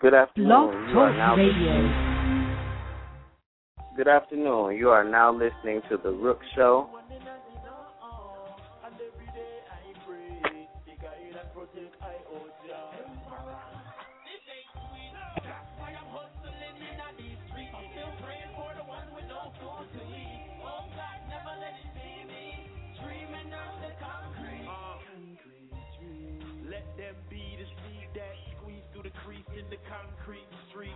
Good afternoon. You are now Radio. Good afternoon. You are now listening to the Rook Show. The the concrete street.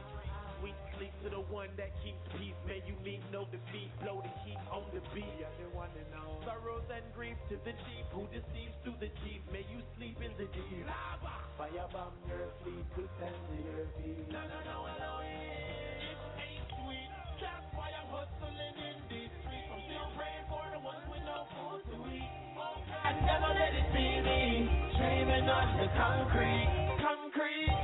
We sleep to the one that keeps peace. May you meet no defeat. Blow the heat on the beat. Yeah, they want to know. Sorrows and grief to the chief who deceives through the chief. May you sleep in the deep. Fire bomb your sleep to send your feet. No, no, no, no, it ain't sweet. That's why I'm hustling in these streets. I'm still praying for the ones with no food to eat. Oh, God, never let it be me. Dreaming on the concrete. Concrete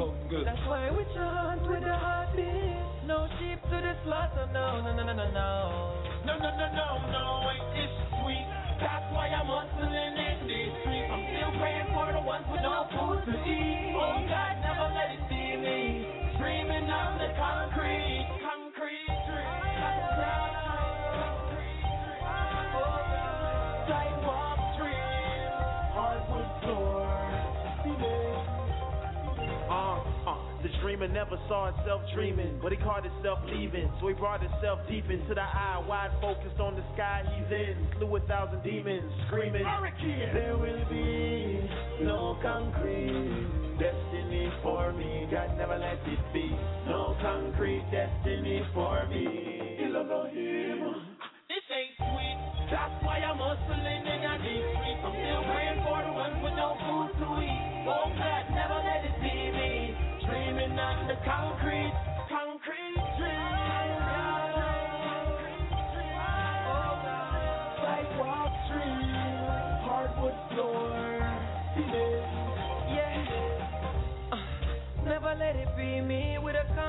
No sheep to the slaughter, no, cheap to this lottery. no, no, no, no, no. No, no, no, no, no, ain't this sweet? That's why I'm hustling with no food to eat. Oh God, never let it be me. Dreaming on the concrete dreamer never saw himself dreaming, but he caught himself leaving. So he brought himself deep into the eye, wide focused on the sky he's in. Slew a thousand demons, screaming, There will be no concrete destiny for me. God never let it be. No concrete destiny for me. Elohim. This ain't sweet. That's why I'm hustling in a deep streets. I'm still praying for the ones with no food to eat. Oh God, concrete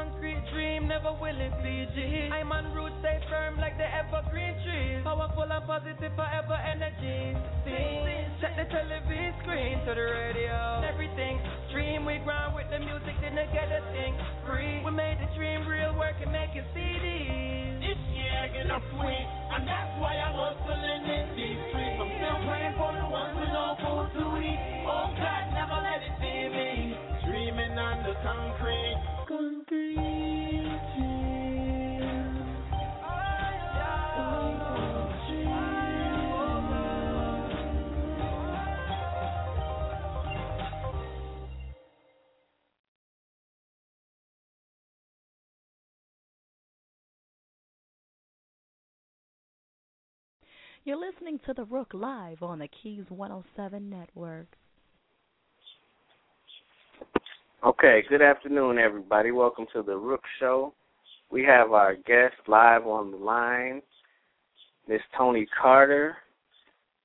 concrete dream, never will it be G. I'm on roots, stay firm like the evergreen trees. Powerful and positive, forever energy. See, check the television screen to the radio. Everything stream, we grind with the music, didn't get a thing free. We made the dream real, working, making CDs. This year get a sweet, and that's why I'm hustling in these streets. I'm still praying for the ones with no food to eat. Oh God, never let it be me. Dreaming on the concrete. You're listening to The Rook live on the Keys 107 network. Okay, good afternoon, everybody. Welcome to the Rook Show. We have our guest live on the line, Miss Tony Carter.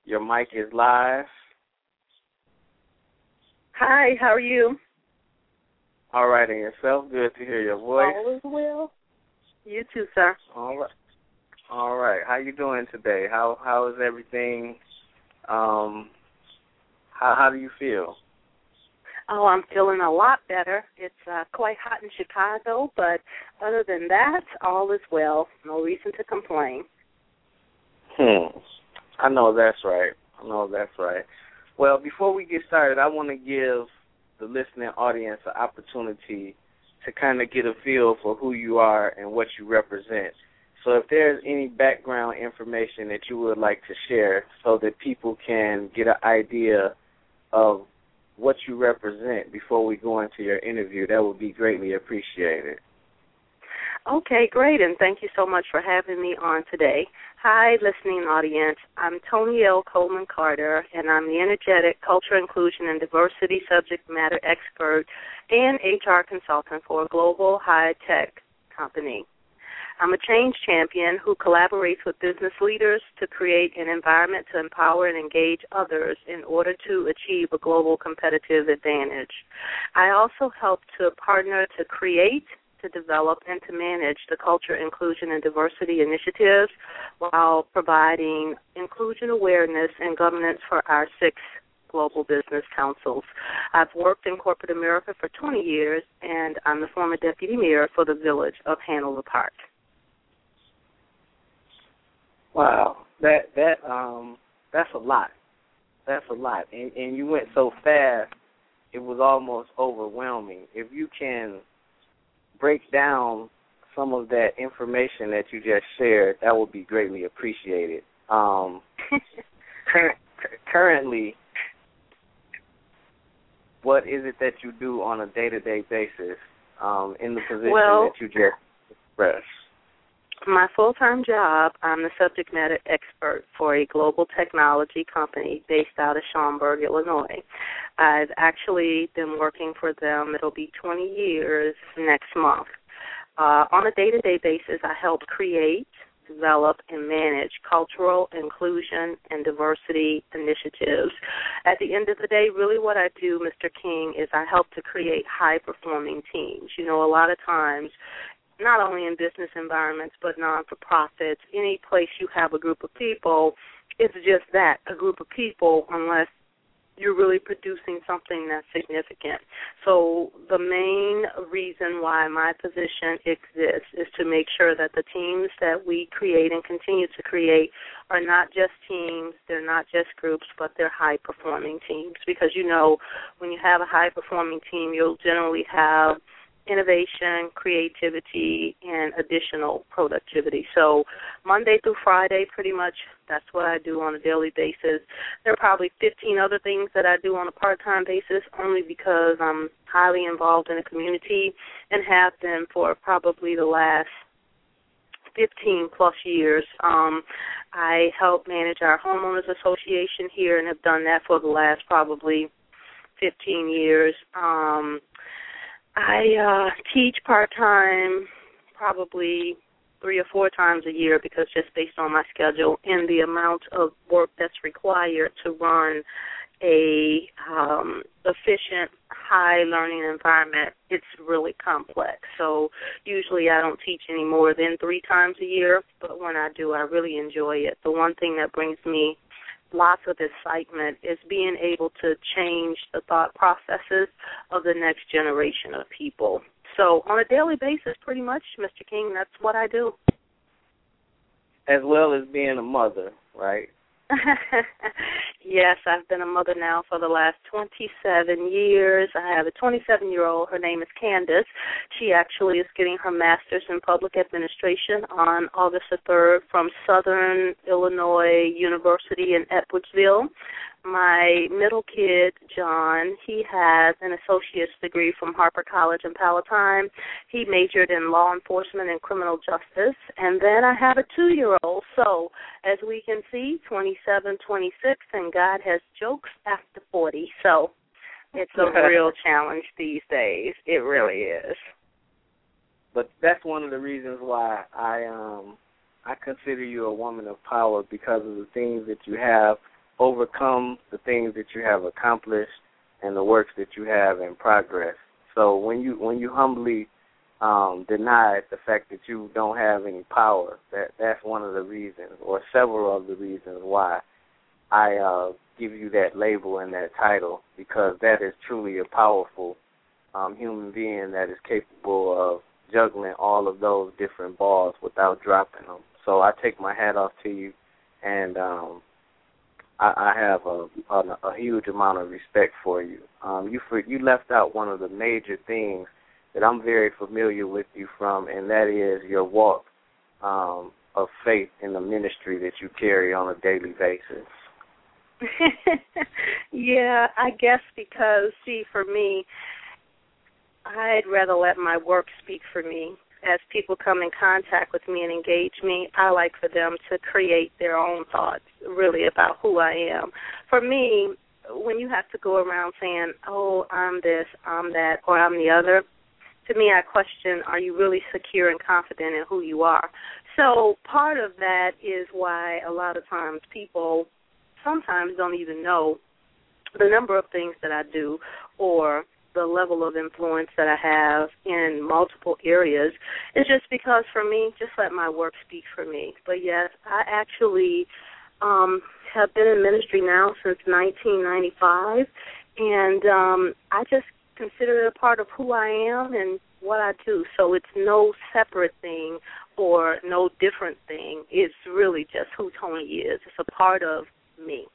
Your mic is live. Hi, how are you? All right, and yourself? Good to hear your voice. All is well. You too, sir. All right. All right. How you doing today? How how is everything? Um how how do you feel? Oh, I'm feeling a lot better. It's uh, quite hot in Chicago, but other than that, all is well. No reason to complain. Hmm. I know that's right. I know that's right. Well, before we get started, I want to give the listening audience an opportunity to kind of get a feel for who you are and what you represent. So if there's any background information that you would like to share so that people can get an idea of what you represent before we go into your interview, that would be greatly appreciated. Okay, great, and thank you so much for having me on today. Hi, listening audience. I'm Tony L. Coleman Carter, and I'm the energetic culture, inclusion, and diversity subject matter expert and HR consultant for a global high tech company. I'm a change champion who collaborates with business leaders to create an environment to empower and engage others in order to achieve a global competitive advantage. I also help to partner to create to develop and to manage the culture, inclusion, and diversity initiatives while providing inclusion awareness and governance for our six global business councils. I've worked in corporate America for 20 years, and I'm the former deputy mayor for the village of Hanover Park. Wow, that that um that's a lot. That's a lot, and and you went so fast, it was almost overwhelming. If you can break down some of that information that you just shared, that would be greatly appreciated. Um, cur- currently, what is it that you do on a day-to-day basis um, in the position well, that you just expressed? My full time job, I'm the subject matter expert for a global technology company based out of Schaumburg, Illinois. I've actually been working for them, it'll be 20 years next month. Uh, on a day to day basis, I help create, develop, and manage cultural inclusion and diversity initiatives. At the end of the day, really what I do, Mr. King, is I help to create high performing teams. You know, a lot of times not only in business environments but non for profits, any place you have a group of people, it's just that, a group of people unless you're really producing something that's significant. So the main reason why my position exists is to make sure that the teams that we create and continue to create are not just teams, they're not just groups, but they're high performing teams. Because you know, when you have a high performing team, you'll generally have innovation, creativity, and additional productivity. So Monday through Friday, pretty much that's what I do on a daily basis. There are probably 15 other things that I do on a part-time basis, only because I'm highly involved in the community and have been for probably the last 15 plus years. Um, I help manage our homeowners association here and have done that for the last probably 15 years. Um, I uh teach part time probably three or four times a year because just based on my schedule and the amount of work that's required to run a um efficient high learning environment it's really complex. So usually i don't teach any more than three times a year but when i do i really enjoy it. The one thing that brings me lots of excitement is being able to change the thought processes of the next generation of people. So on a daily basis, pretty much, Mr. King, that's what I do. As well as being a mother, right? yes, I've been a mother now for the last 27 years. I have a 27 year old. Her name is Candace. She actually is getting her master's in public administration on August the 3rd from Southern Illinois University in Edwardsville my middle kid, John, he has an associate's degree from Harper College in Palatine. He majored in law enforcement and criminal justice. And then I have a two year old. So, as we can see, 27, 26, and God has jokes after 40. So, it's a real challenge these days. It really is. But that's one of the reasons why I um I consider you a woman of power because of the things that you have overcome the things that you have accomplished and the works that you have in progress. So when you when you humbly um, deny the fact that you don't have any power, that that's one of the reasons, or several of the reasons why I uh, give you that label and that title, because that is truly a powerful um, human being that is capable of juggling all of those different balls without dropping them. So I take my hat off to you, and um, I, I have a, a, a huge amount of respect for you. Um, you for, you left out one of the major things that I'm very familiar with you from, and that is your walk um, of faith in the ministry that you carry on a daily basis. yeah, I guess because see, for me, I'd rather let my work speak for me as people come in contact with me and engage me, I like for them to create their own thoughts really about who I am. For me, when you have to go around saying, "Oh, I'm this, I'm that, or I'm the other," to me, I question: Are you really secure and confident in who you are? So part of that is why a lot of times people sometimes don't even know the number of things that I do or the level of influence that I have in multiple areas is just because for me, just let my work speak for me. But yes, I actually um have been in ministry now since 1995 and um I just consider it a part of who I am and what I do. So it's no separate thing or no different thing. It's really just who Tony is. It's a part of me.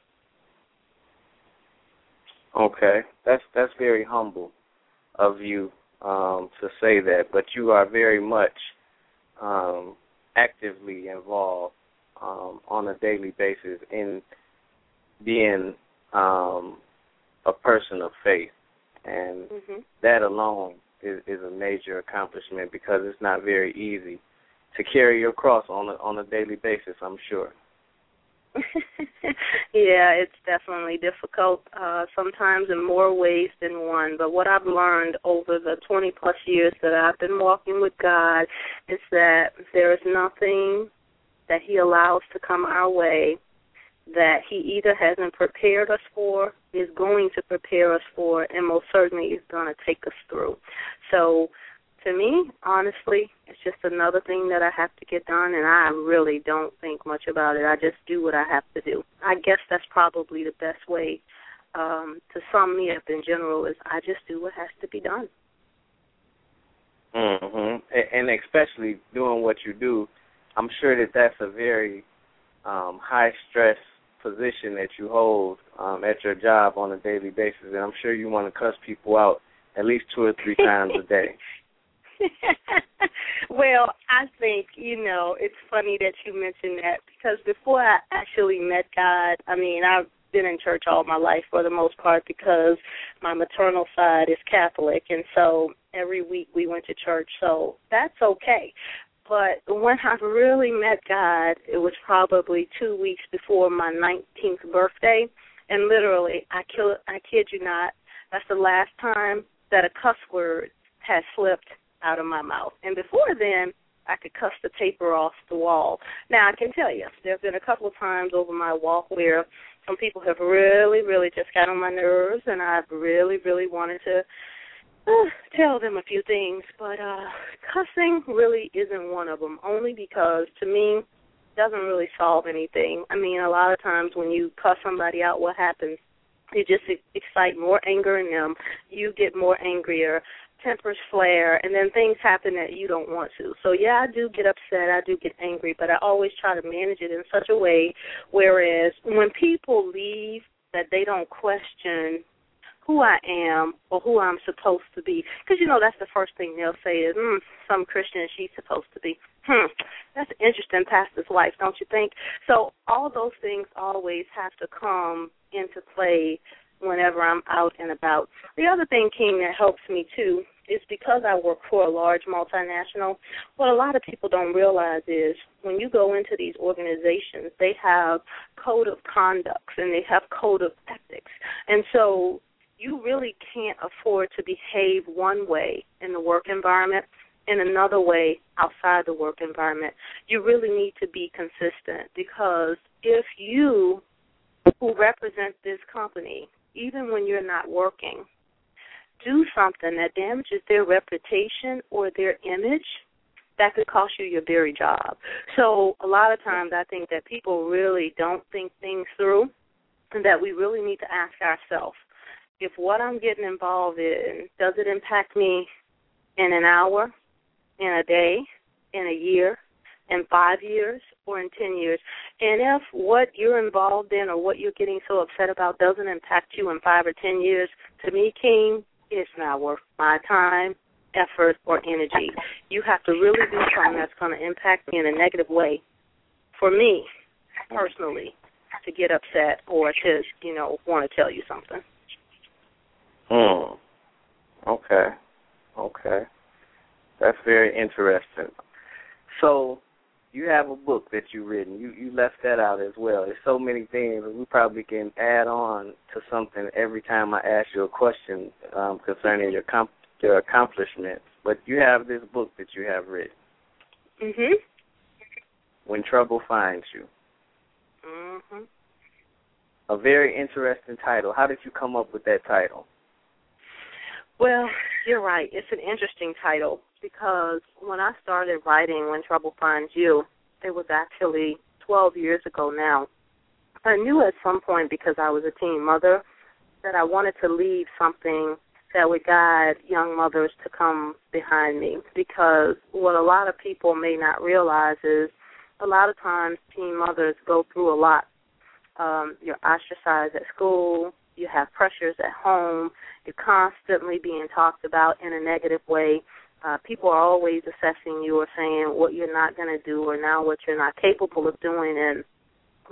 Okay, that's that's very humble of you um, to say that, but you are very much um, actively involved um, on a daily basis in being um, a person of faith, and mm-hmm. that alone is, is a major accomplishment because it's not very easy to carry your cross on a on a daily basis. I'm sure. yeah, it's definitely difficult, uh, sometimes in more ways than one. But what I've learned over the 20 plus years that I've been walking with God is that there is nothing that He allows to come our way that He either hasn't prepared us for, is going to prepare us for, and most certainly is going to take us through. So to me, honestly, it's just another thing that I have to get done, and I really don't think much about it. I just do what I have to do. I guess that's probably the best way um, to sum me up in general is I just do what has to be done. Mhm. And especially doing what you do, I'm sure that that's a very um, high stress position that you hold um, at your job on a daily basis, and I'm sure you want to cuss people out at least two or three times a day. well, I think, you know, it's funny that you mentioned that because before I actually met God, I mean, I've been in church all my life for the most part because my maternal side is Catholic and so every week we went to church, so that's okay. But when I really met God, it was probably two weeks before my 19th birthday, and literally, I kill, I kid you not, that's the last time that a cuss word has slipped out of my mouth. And before then, I could cuss the paper off the wall. Now I can tell you, there have been a couple of times over my walk where some people have really, really just got on my nerves, and I've really, really wanted to uh, tell them a few things. But uh cussing really isn't one of them. Only because to me, doesn't really solve anything. I mean, a lot of times when you cuss somebody out, what happens? You just excite more anger in them. You get more angrier tempers flare and then things happen that you don't want to. So yeah, I do get upset, I do get angry, but I always try to manage it in such a way whereas when people leave that they don't question who I am or who I'm supposed to be. Because you know that's the first thing they'll say is, mm, "Some Christian she's supposed to be." Hmm, that's interesting, pastor's wife, don't you think? So all those things always have to come into play whenever I'm out and about. The other thing, King, that helps me too is because I work for a large multinational, what a lot of people don't realize is when you go into these organizations, they have code of conducts and they have code of ethics. And so you really can't afford to behave one way in the work environment and another way outside the work environment. You really need to be consistent because if you who represent this company, even when you're not working, do something that damages their reputation or their image, that could cost you your very job. So a lot of times I think that people really don't think things through and that we really need to ask ourselves if what I'm getting involved in does it impact me in an hour, in a day, in a year, in five years, or in ten years. And if what you're involved in or what you're getting so upset about doesn't impact you in five or ten years, to me, King, it's not worth my time, effort, or energy. You have to really do something that's going to impact me in a negative way for me personally to get upset or to, you know, want to tell you something. Hmm. Okay. Okay. That's very interesting. So you have a book that you've written. You you left that out as well. There's so many things that we probably can add on to something every time I ask you a question um, concerning your comp- your accomplishments but you have this book that you have written. Mhm. When Trouble Finds You. Mhm. A very interesting title. How did you come up with that title? Well, you're right. It's an interesting title because when I started writing When Trouble Finds You, it was actually 12 years ago now. I knew at some point because I was a teen mother that I wanted to leave something that would guide young mothers to come behind me because what a lot of people may not realize is a lot of times teen mothers go through a lot. Um, you're ostracized at school, you have pressures at home, you're constantly being talked about in a negative way. Uh, people are always assessing you or saying what you're not going to do or now what you're not capable of doing. And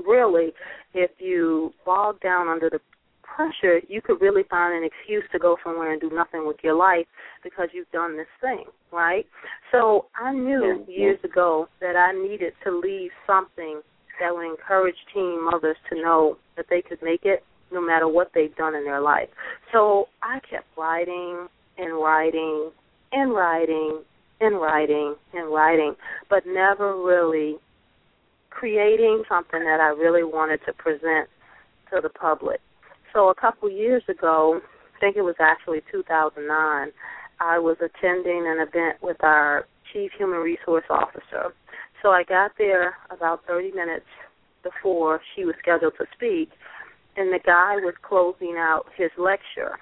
really, if you bog down under the pressure, you could really find an excuse to go somewhere and do nothing with your life because you've done this thing, right? So I knew years ago that I needed to leave something that would encourage teen mothers to know that they could make it no matter what they've done in their life. So I kept writing and writing and writing and writing and writing, but never really creating something that I really wanted to present to the public. So a couple years ago, I think it was actually 2009, I was attending an event with our chief human resource officer. So I got there about 30 minutes before she was scheduled to speak, and the guy was closing out his lecture.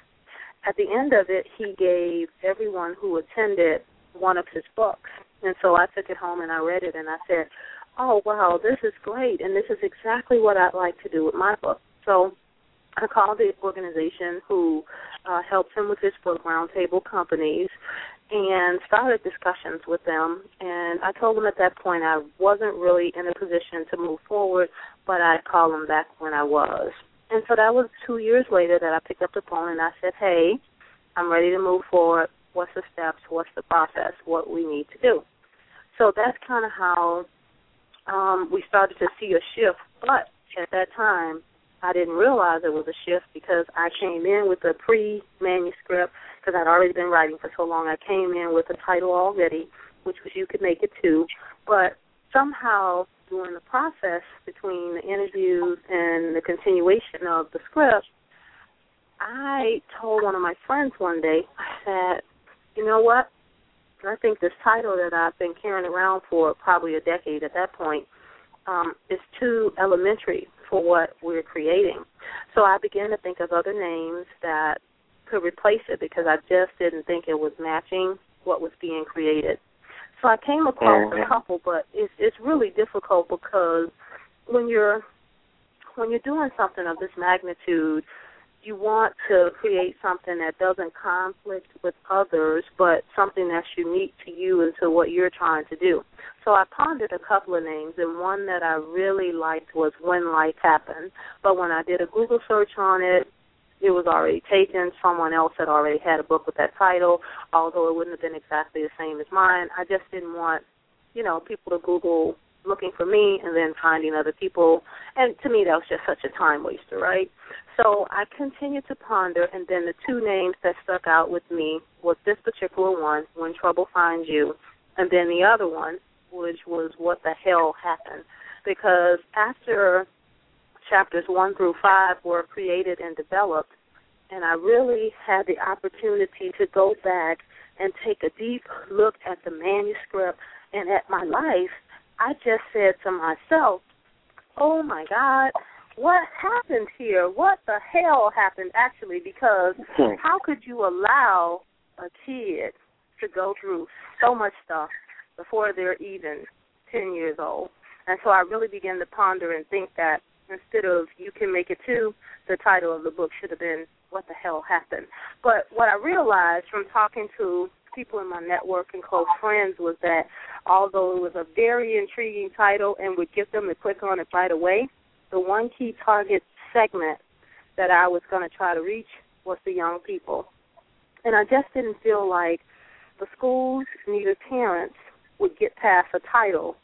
At the end of it, he gave everyone who attended one of his books. And so I took it home and I read it and I said, Oh, wow, this is great. And this is exactly what I'd like to do with my book. So I called the organization who uh, helps him with his book, Roundtable Companies, and started discussions with them. And I told them at that point I wasn't really in a position to move forward, but I'd call them back when I was. And so that was two years later that I picked up the phone and I said, Hey, I'm ready to move forward. What's the steps? What's the process? What we need to do? So that's kind of how um, we started to see a shift. But at that time, I didn't realize it was a shift because I came in with a pre manuscript because I'd already been writing for so long. I came in with a title already, which was You Could Make It Too. But somehow during the process between the interviews and the continuation of the script, I told one of my friends one day, I said, you know what? I think this title that I've been carrying around for probably a decade at that point um, is too elementary for what we're creating. So I began to think of other names that could replace it because I just didn't think it was matching what was being created. So I came across a mm-hmm. couple, but it's it's really difficult because when you're when you're doing something of this magnitude, you want to create something that doesn't conflict with others, but something that's unique to you and to what you're trying to do. So I pondered a couple of names, and one that I really liked was When Life Happened. But when I did a Google search on it, it was already taken. Someone else had already had a book with that title, although it wouldn't have been exactly the same as mine. I just didn't want, you know, people to Google looking for me and then finding other people. And to me, that was just such a time waster, right? So I continued to ponder, and then the two names that stuck out with me was this particular one, When Trouble Finds You, and then the other one, which was What the Hell Happened. Because after chapters one through five were created and developed, and I really had the opportunity to go back and take a deep look at the manuscript and at my life, I just said to myself, oh my God, what happened here? What the hell happened actually? Because Hmm. how could you allow a kid to go through so much stuff before they're even 10 years old? And so I really began to ponder and think that instead of You Can Make It Too, the title of the book should have been What the Hell Happened. But what I realized from talking to people in my network and close friends was that although it was a very intriguing title and would get them to click on it right away, the one key target segment that I was going to try to reach was the young people. And I just didn't feel like the schools neither parents would get past a title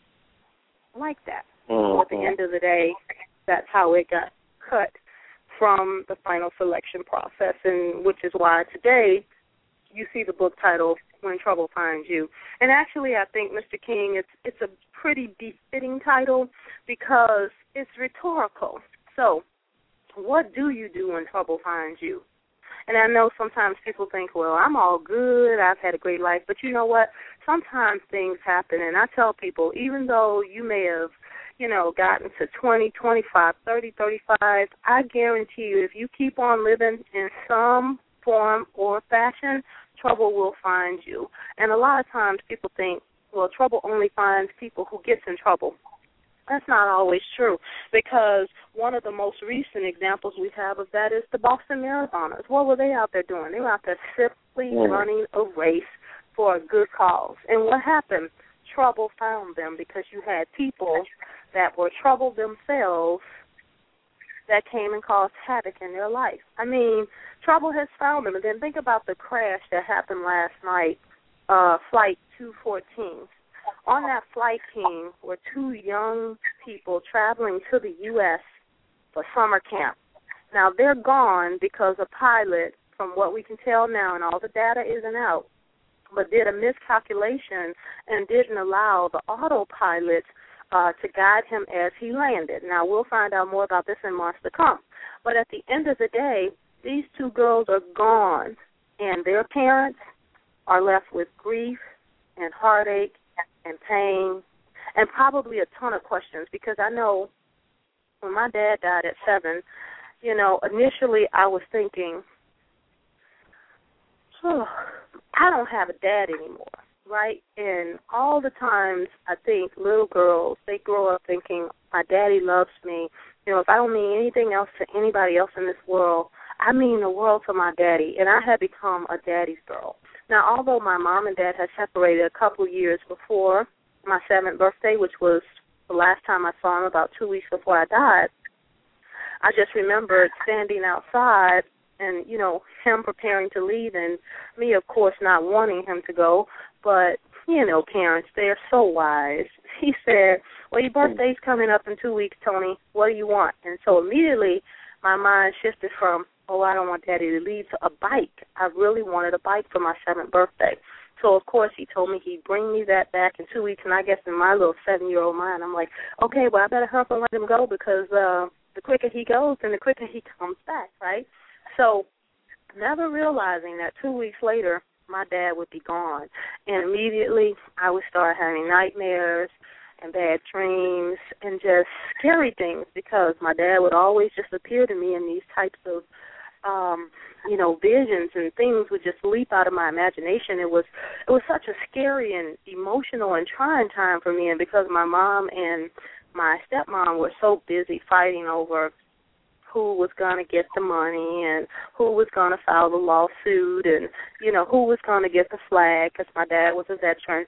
like that. So at the Mhm. end of the day, that's how it got cut from the final selection process, and which is why today you see the book title When Trouble Finds You. And actually I think Mr. King it's it's a pretty befitting title because it's rhetorical. So, what do you do when trouble finds you? And I know sometimes people think, well, I'm all good. I've had a great life. But you know what? Sometimes things happen. And I tell people, even though you may have, you know, gotten to 20, 25, 30, 35, I guarantee you, if you keep on living in some form or fashion, trouble will find you. And a lot of times people think, well, trouble only finds people who gets in trouble. That's not always true because one of the most recent examples we have of that is the Boston Marathoners. What were they out there doing? They were out there simply mm. running a race for a good cause. And what happened? Trouble found them because you had people that were troubled themselves that came and caused havoc in their life. I mean, trouble has found them. And then think about the crash that happened last night, uh, Flight 214 on that flight team were two young people traveling to the U.S. for summer camp. Now they're gone because a pilot, from what we can tell now, and all the data isn't out, but did a miscalculation and didn't allow the autopilot uh, to guide him as he landed. Now we'll find out more about this in months to come. But at the end of the day, these two girls are gone, and their parents are left with grief and heartache and pain and probably a ton of questions because I know when my dad died at seven, you know, initially I was thinking, oh, I don't have a dad anymore, right? And all the times I think little girls, they grow up thinking, my daddy loves me. You know, if I don't mean anything else to anybody else in this world, I mean the world to my daddy. And I had become a daddy's girl. Now, although my mom and dad had separated a couple years before my seventh birthday, which was the last time I saw him about two weeks before I died, I just remembered standing outside and, you know, him preparing to leave and me, of course, not wanting him to go. But, you know, parents, they're so wise. He said, Well, your birthday's coming up in two weeks, tony What do you want? And so immediately my mind shifted from oh, I don't want daddy to leave to a bike. I really wanted a bike for my seventh birthday. So of course he told me he'd bring me that back in two weeks and I guess in my little seven year old mind I'm like, Okay, well I better hurry up and let him go because uh the quicker he goes then the quicker he comes back, right? So never realizing that two weeks later my dad would be gone. And immediately I would start having nightmares and bad dreams and just scary things because my dad would always just appear to me in these types of um you know visions and things would just leap out of my imagination it was it was such a scary and emotional and trying time for me and because my mom and my stepmom were so busy fighting over who was going to get the money and who was going to file the lawsuit and you know who was going to get the flag because my dad was a veteran.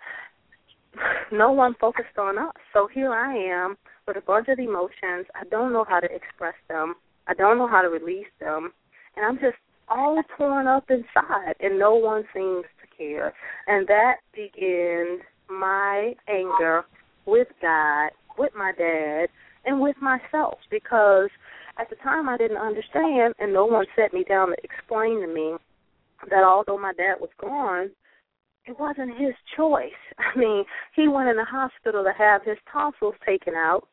No one focused on us. So here i am with a bunch of emotions. I don't know how to express them. I don't know how to release them. And I'm just all torn up inside, and no one seems to care. And that begins my anger with God, with my dad, and with myself because at the time I didn't understand, and no one set me down to explain to me that although my dad was gone, it wasn't his choice. I mean, he went in the hospital to have his tonsils taken out,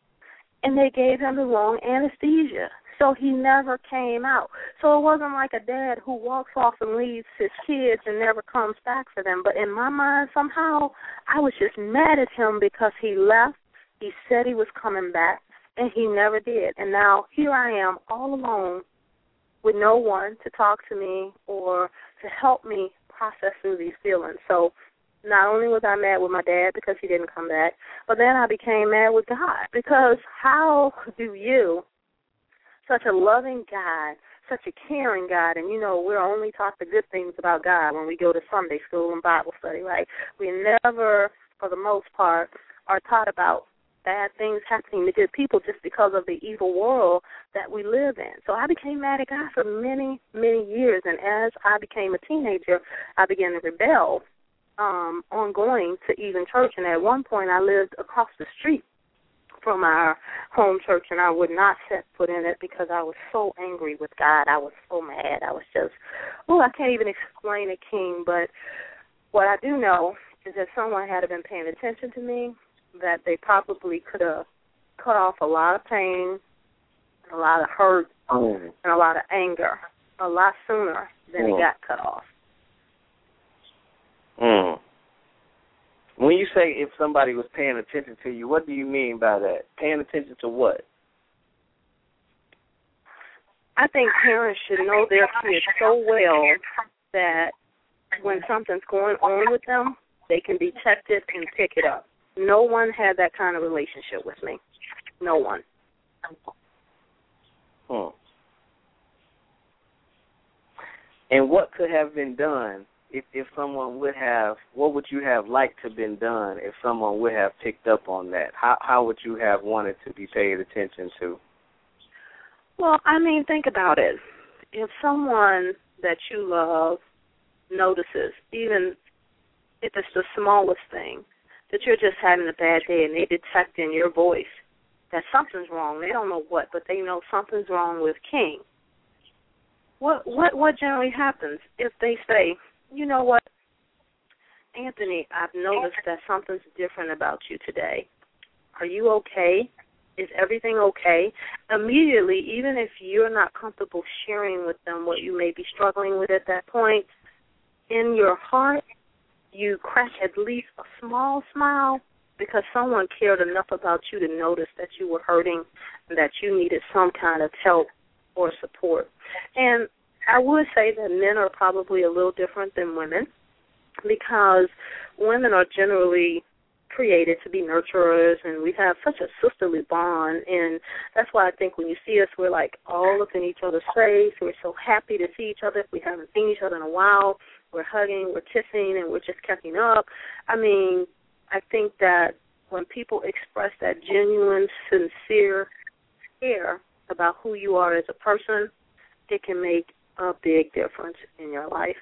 and they gave him the wrong anesthesia. So he never came out. So it wasn't like a dad who walks off and leaves his kids and never comes back for them. But in my mind, somehow, I was just mad at him because he left. He said he was coming back, and he never did. And now here I am all alone with no one to talk to me or to help me process through these feelings. So not only was I mad with my dad because he didn't come back, but then I became mad with God because how do you such a loving God, such a caring God, and you know we're only taught the good things about God when we go to Sunday school and Bible study, right? We never, for the most part, are taught about bad things happening to good people just because of the evil world that we live in. So I became mad at God for many, many years, and as I became a teenager, I began to rebel um on going to even church and at one point I lived across the street from our home church, and I would not set foot in it because I was so angry with God. I was so mad. I was just, oh, I can't even explain it, King. But what I do know is that someone had been paying attention to me, that they probably could have cut off a lot of pain, a lot of hurt, mm. and a lot of anger a lot sooner than mm. it got cut off. Mm. When you say if somebody was paying attention to you, what do you mean by that? Paying attention to what? I think parents should know their kids so well that when something's going on with them, they can detect it and pick it up. No one had that kind of relationship with me. No one. Hmm. And what could have been done if if someone would have what would you have liked to have been done if someone would have picked up on that? How how would you have wanted to be paid attention to? Well, I mean, think about it. If someone that you love notices, even if it's the smallest thing, that you're just having a bad day and they detect in your voice that something's wrong. They don't know what, but they know something's wrong with King. What what what generally happens if they say, you know what, Anthony, I've noticed that something's different about you today. Are you okay? Is everything okay? Immediately, even if you're not comfortable sharing with them what you may be struggling with at that point, in your heart, you crack at least a small smile because someone cared enough about you to notice that you were hurting and that you needed some kind of help or support. And I would say that men are probably a little different than women because women are generally created to be nurturers and we have such a sisterly bond and that's why I think when you see us we're like all up in each other's face. We're so happy to see each other if we haven't seen each other in a while. We're hugging, we're kissing and we're just catching up. I mean, I think that when people express that genuine, sincere care about who you are as a person, it can make a big difference in your life.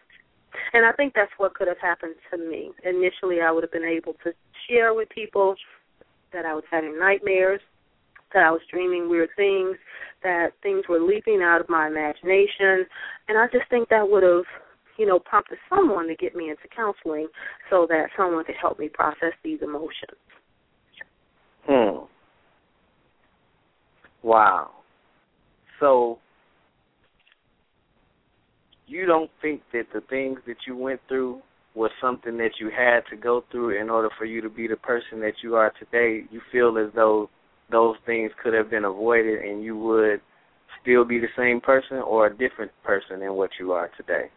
And I think that's what could have happened to me. Initially, I would have been able to share with people that I was having nightmares, that I was dreaming weird things, that things were leaping out of my imagination. And I just think that would have, you know, prompted someone to get me into counseling so that someone could help me process these emotions. Hmm. Wow. So you don't think that the things that you went through was something that you had to go through in order for you to be the person that you are today. You feel as though those things could have been avoided and you would still be the same person or a different person than what you are today.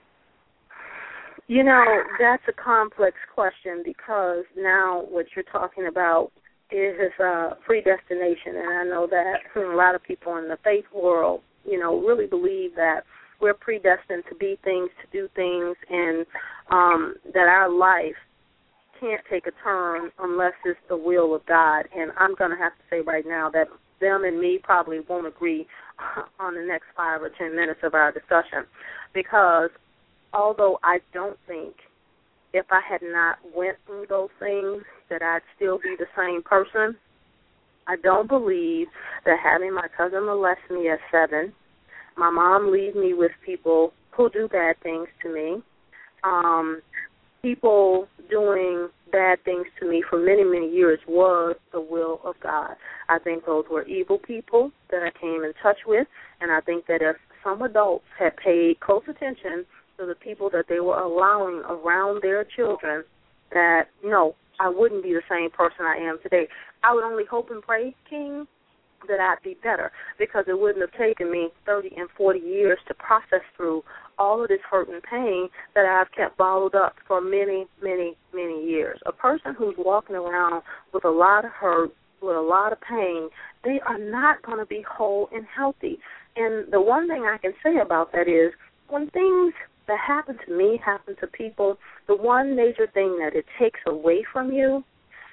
You know, that's a complex question because now what you're talking about is uh, predestination, and I know that a lot of people in the faith world, you know, really believe that we're predestined to be things, to do things, and um, that our life can't take a turn unless it's the will of God. And I'm going to have to say right now that them and me probably won't agree on the next five or ten minutes of our discussion because although I don't think if I had not went through those things that I'd still be the same person. I don't believe that having my cousin molest me at seven my mom leave me with people who do bad things to me. Um, people doing bad things to me for many, many years was the will of God. I think those were evil people that I came in touch with, and I think that if some adults had paid close attention to the people that they were allowing around their children, that no, I wouldn't be the same person I am today. I would only hope and pray, King, that I'd be better because it wouldn't have taken me 30 and 40 years to process through all of this hurt and pain that I've kept bottled up for many, many, many years. A person who's walking around with a lot of hurt, with a lot of pain, they are not going to be whole and healthy. And the one thing I can say about that is when things that happen to me happen to people, the one major thing that it takes away from you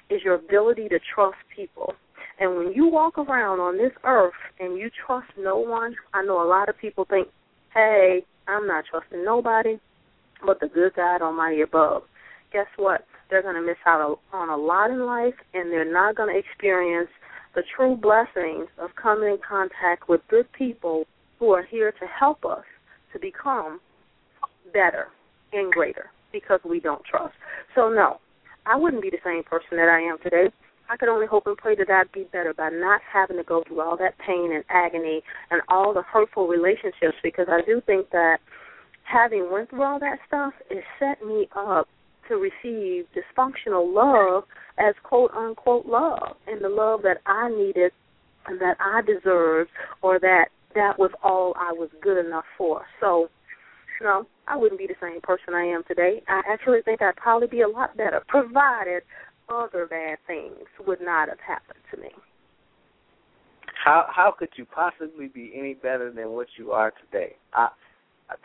is your ability to trust people. And when you walk around on this earth and you trust no one, I know a lot of people think, hey, I'm not trusting nobody but the good God Almighty above. Guess what? They're going to miss out on a lot in life, and they're not going to experience the true blessings of coming in contact with good people who are here to help us to become better and greater because we don't trust. So, no, I wouldn't be the same person that I am today. I could only hope and pray that I'd be better by not having to go through all that pain and agony and all the hurtful relationships because I do think that having went through all that stuff, it set me up to receive dysfunctional love as quote unquote love and the love that I needed and that I deserved or that that was all I was good enough for. So no, I wouldn't be the same person I am today. I actually think I'd probably be a lot better, provided other bad things would not have happened to me. How how could you possibly be any better than what you are today? I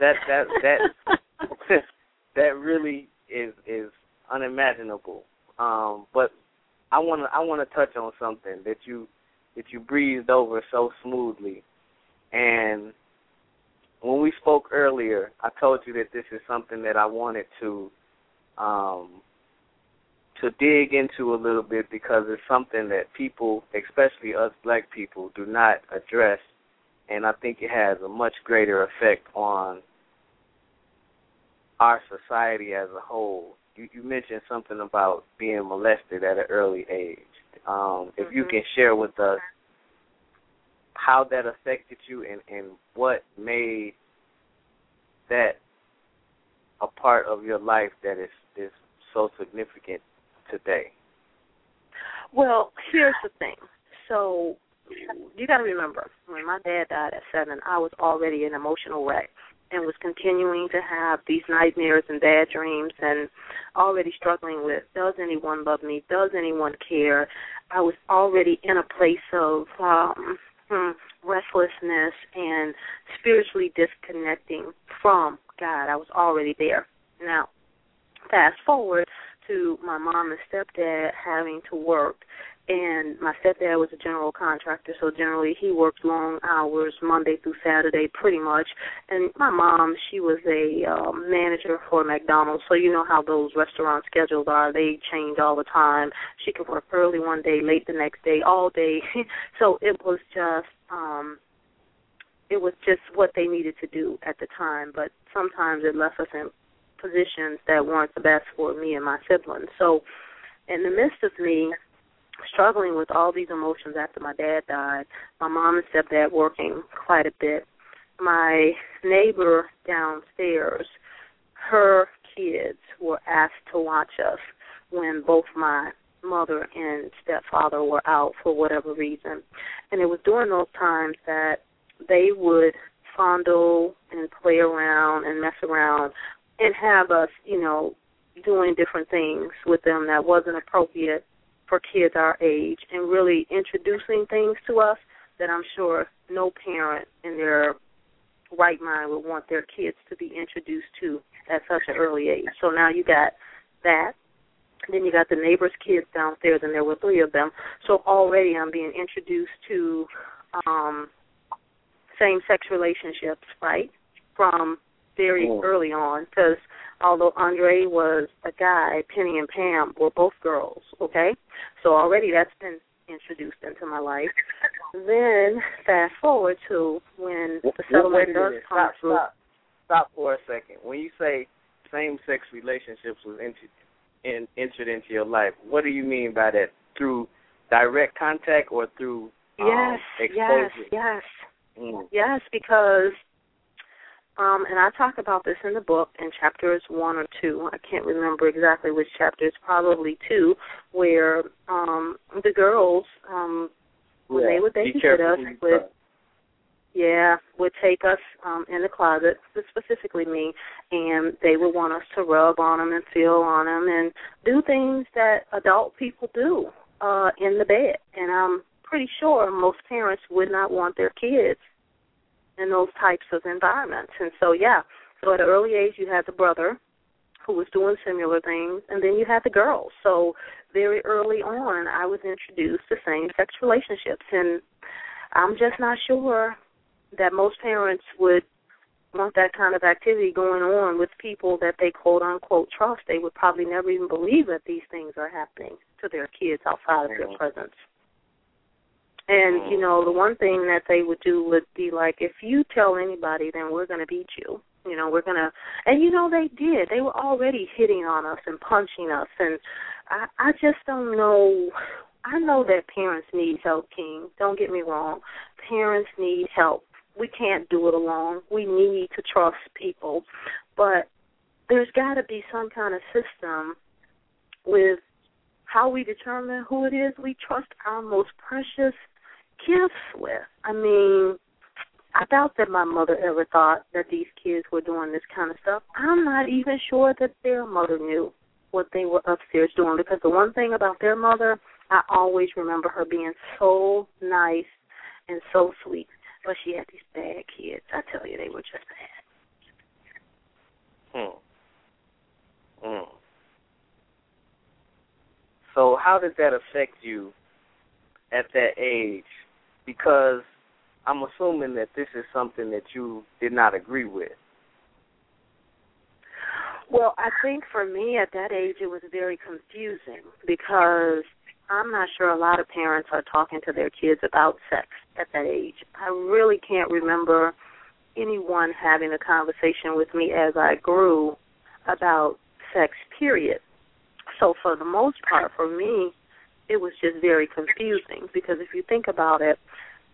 that that that that really is is unimaginable. Um, but I want to I want to touch on something that you that you breezed over so smoothly, and when we spoke earlier, I told you that this is something that I wanted to um, to dig into a little bit because it's something that people, especially us black people, do not address, and I think it has a much greater effect on our society as a whole. You, you mentioned something about being molested at an early age. Um, if mm-hmm. you can share with us how that affected you and, and what made that a part of your life that is is so significant today? Well, here's the thing. So you got to remember, when my dad died at seven, I was already an emotional wreck and was continuing to have these nightmares and bad dreams and already struggling with does anyone love me does anyone care i was already in a place of um hmm, restlessness and spiritually disconnecting from god. I was already there. Now fast forward to my mom and stepdad having to work and my stepdad was a general contractor so generally he worked long hours monday through saturday pretty much. And my mom she was a um manager for mcdonald's so you know how those restaurant schedules are. They change all the time. She could work early one day late the next day all day. So it was just um it was just what they needed to do at the time but sometimes it left us in positions that weren't the best for me and my siblings. So, in the midst of me struggling with all these emotions after my dad died, my mom and stepdad working quite a bit, my neighbor downstairs, her kids were asked to watch us when both my mother and stepfather were out for whatever reason. And it was during those times that they would fondle and play around and mess around and have us, you know, doing different things with them that wasn't appropriate for kids our age and really introducing things to us that I'm sure no parent in their right mind would want their kids to be introduced to at such an early age. So now you got that. Then you got the neighbors' kids downstairs, and there were three of them. So already I'm being introduced to um, same-sex relationships, right? From very early on because although Andre was a guy, Penny and Pam were both girls. Okay, so already that's been introduced into my life. Then fast forward to when the settlement does come Stop, through. stop, stop for a second. When you say same-sex relationships was entered in, entered into your life, what do you mean by that? Through direct contact or through um, Yes, yes, exposure? yes, Mm. yes, because um, and I talk about this in the book in chapters one or two. I can't remember exactly which chapter. It's probably two, where um the girls, um when Yeah. they would babysit us would yeah, would take us um in the closet, specifically me, and they would want us to rub on them and feel on them and do things that adult people do uh in the bed. And I'm pretty sure most parents would not want their kids in those types of environments. And so, yeah, so at an early age, you had the brother who was doing similar things, and then you had the girls. So very early on, I was introduced to same-sex relationships, and I'm just not sure that most parents would want that kind of activity going on with people that they quote unquote trust. They would probably never even believe that these things are happening to their kids outside of their presence. And Mm. you know, the one thing that they would do would be like, if you tell anybody, then we're going to beat you. You know, we're gonna, and you know they did. They were already hitting on us and punching us, and I, I just don't know. I know that parents need help, King. Don't get me wrong. Parents need help. We can't do it alone. We need to trust people, but there's got to be some kind of system with how we determine who it is we trust our most precious gifts with. I mean, I doubt that my mother ever thought that these kids were doing this kind of stuff. I'm not even sure that their mother knew what they were upstairs doing because the one thing about their mother, I always remember her being so nice and so sweet. But she had these bad kids. I tell you, they were just bad. Hmm. Hmm. So how did that affect you at that age? Because I'm assuming that this is something that you did not agree with. Well, I think for me at that age it was very confusing because I'm not sure a lot of parents are talking to their kids about sex at that age. I really can't remember anyone having a conversation with me as I grew about sex, period. So for the most part, for me, it was just very confusing because if you think about it,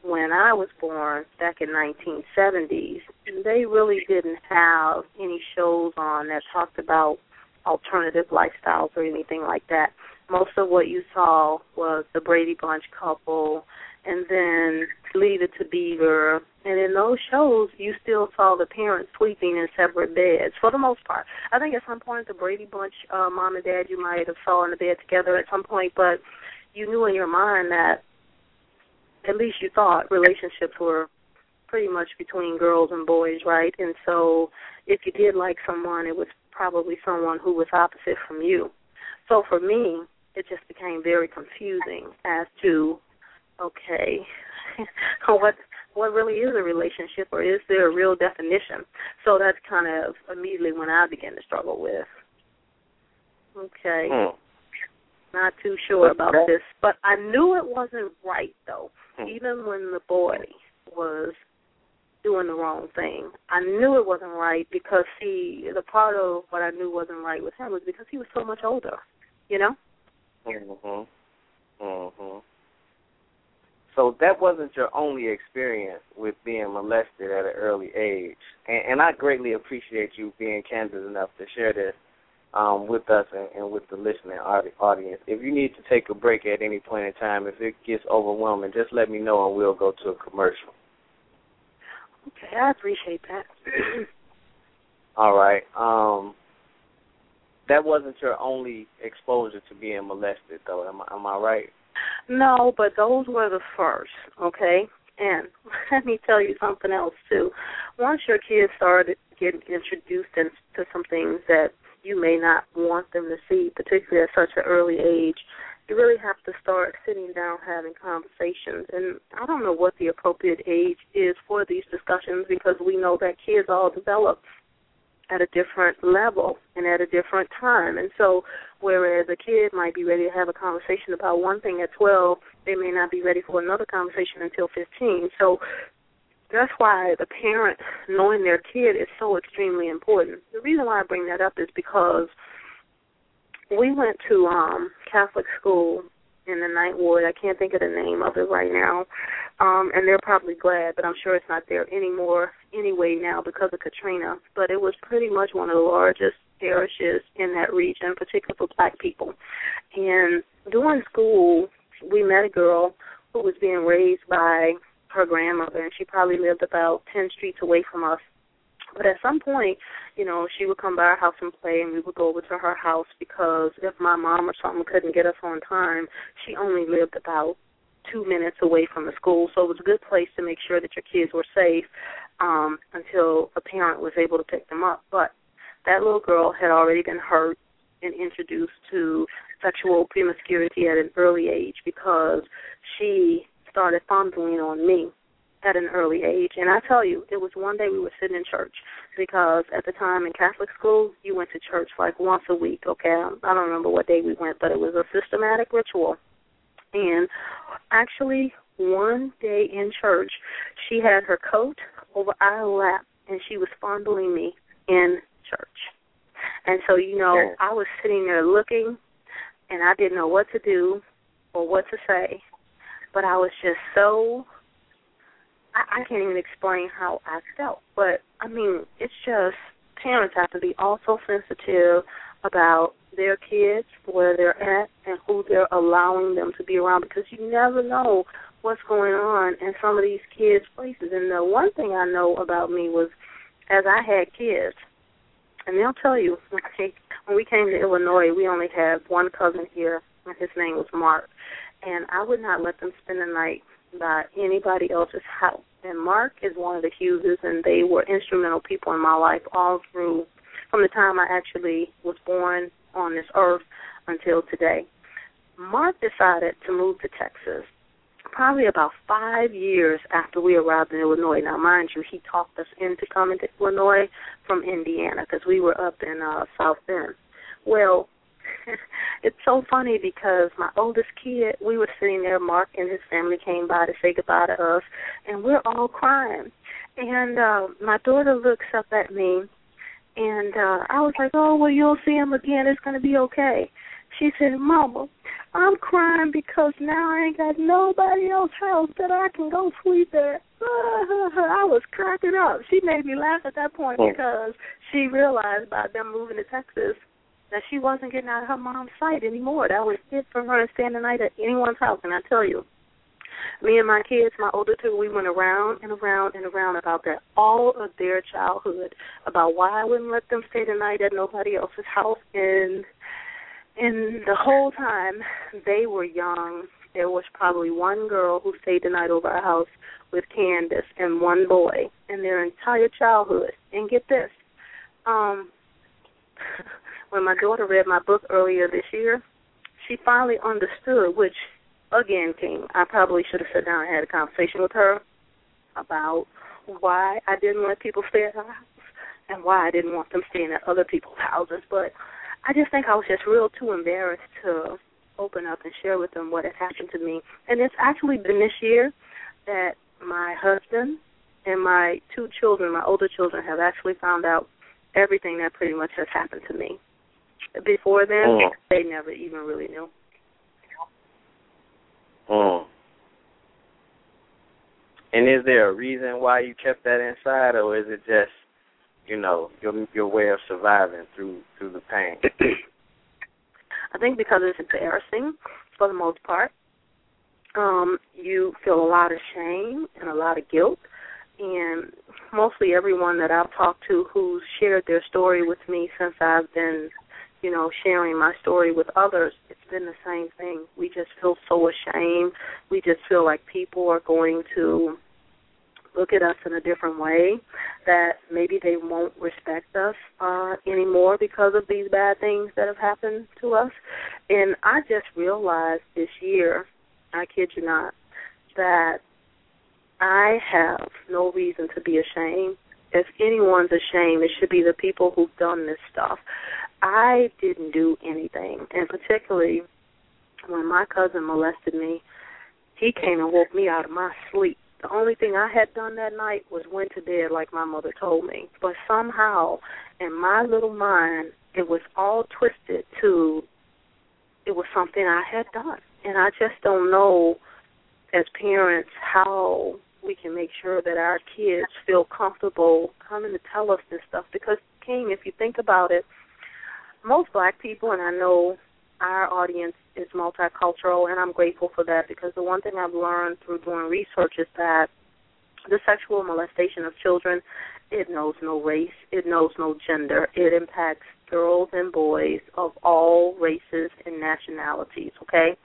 when I was born back in 1970s, they really didn't have any shows on that talked about alternative lifestyles or anything like that. Most of what you saw was the Brady Bunch couple and then Leave It to Beaver. And in those shows, you still saw the parents sleeping in separate beds for the most part. I think at some point the Brady Bunch, uh, mom and dad, you might have saw in the bed together at some point, but you knew in your mind that at least you thought relationships were pretty much between girls and boys, right? And so if you did like someone, it was probably someone who was opposite from you. So for me, it just became very confusing as to okay, what what really is a relationship or is there a real definition? So that's kind of immediately when I began to struggle with. Okay. Hmm. Not too sure about that- this, but I knew it wasn't right though. Hmm. Even when the boy was doing the wrong thing, I knew it wasn't right because see, the part of what I knew wasn't right with him was because he was so much older. You know? Mhm. Mhm. So that wasn't your only experience with being molested at an early age, and, and I greatly appreciate you being candid enough to share this um, with us and, and with the listening audience. If you need to take a break at any point in time, if it gets overwhelming, just let me know and we'll go to a commercial. Okay, I appreciate that. All right. Um, that wasn't your only exposure to being molested, though. Am, I- am I right? No, but those were the first, okay? And let me tell you something else too. Once your kids started getting introduced into some things that you may not want them to see, particularly at such an early age, you really have to start sitting down having conversations. And I don't know what the appropriate age is for these discussions because we know that kids all develop at a different level and at a different time. And so, whereas a kid might be ready to have a conversation about one thing at 12, they may not be ready for another conversation until 15. So, that's why the parent knowing their kid is so extremely important. The reason why I bring that up is because we went to um Catholic school in the Ninth Ward. I can't think of the name of it right now. Um, and they're probably glad, but I'm sure it's not there anymore anyway now because of Katrina. But it was pretty much one of the largest parishes in that region, particularly for black people. And during school, we met a girl who was being raised by her grandmother, and she probably lived about 10 streets away from us. But at some point, you know, she would come by our house and play, and we would go over to her house because if my mom or something couldn't get us on time, she only lived about two minutes away from the school, so it was a good place to make sure that your kids were safe um, until a parent was able to pick them up. But that little girl had already been hurt and introduced to sexual promiscuity at an early age because she started fondling on me at an early age. And I tell you, it was one day we were sitting in church because at the time in Catholic school, you went to church like once a week, okay? I don't remember what day we went, but it was a systematic ritual. And actually, one day in church, she had her coat over our lap and she was fondling me in church. And so, you know, I was sitting there looking and I didn't know what to do or what to say. But I was just so I, I can't even explain how I felt. But I mean, it's just parents have to be also sensitive about their kids, where they're at, and who they're allowing them to be around because you never know what's going on in some of these kids' places. And the one thing I know about me was as I had kids, and they'll tell you when we came to Illinois, we only had one cousin here, and his name was Mark. And I would not let them spend the night by anybody else's house. And Mark is one of the Hugheses, and they were instrumental people in my life all through from the time I actually was born on this earth until today. Mark decided to move to Texas probably about five years after we arrived in Illinois. Now, mind you, he talked us into coming to Illinois from Indiana because we were up in uh, South Bend. Well, it's so funny because my oldest kid, we were sitting there, Mark and his family came by to say goodbye to us, and we're all crying. And uh, my daughter looks up at me and uh I was like, "Oh, well, you'll see him again. It's going to be okay." She said, "Mama, I'm crying because now I ain't got nobody else house that I can go sleep at." I was cracking up. She made me laugh at that point because she realized by them moving to Texas that she wasn't getting out of her mom's sight anymore. That was it for her to spend the night at anyone's house. And I tell you, me and my kids, my older two, we went around and around and around about that all of their childhood, about why I wouldn't let them stay the night at nobody else's house, and and the whole time they were young, there was probably one girl who stayed the night over our house with Candace and one boy in their entire childhood. And get this, um, when my daughter read my book earlier this year, she finally understood, which again, King, I probably should have sat down and had a conversation with her about why I didn't let people stay at our house and why I didn't want them staying at other people's houses. But I just think I was just real too embarrassed to open up and share with them what had happened to me. And it's actually been this year that my husband and my two children, my older children, have actually found out everything that pretty much has happened to me. Before then, oh. they never even really knew. Mm. And is there a reason why you kept that inside, or is it just, you know, your your way of surviving through through the pain? I think because it's embarrassing for the most part. Um, you feel a lot of shame and a lot of guilt, and mostly everyone that I've talked to who's shared their story with me since I've been you know, sharing my story with others, it's been the same thing. We just feel so ashamed. We just feel like people are going to look at us in a different way, that maybe they won't respect us uh, anymore because of these bad things that have happened to us. And I just realized this year, I kid you not, that I have no reason to be ashamed. If anyone's ashamed, it should be the people who've done this stuff. I didn't do anything, and particularly when my cousin molested me, he came and woke me out of my sleep. The only thing I had done that night was went to bed like my mother told me. But somehow, in my little mind, it was all twisted to it was something I had done. And I just don't know as parents how we can make sure that our kids feel comfortable coming to tell us this stuff because King, if you think about it, most black people, and I know our audience is multicultural, and I'm grateful for that because the one thing I've learned through doing research is that the sexual molestation of children, it knows no race, it knows no gender. It impacts girls and boys of all races and nationalities, okay?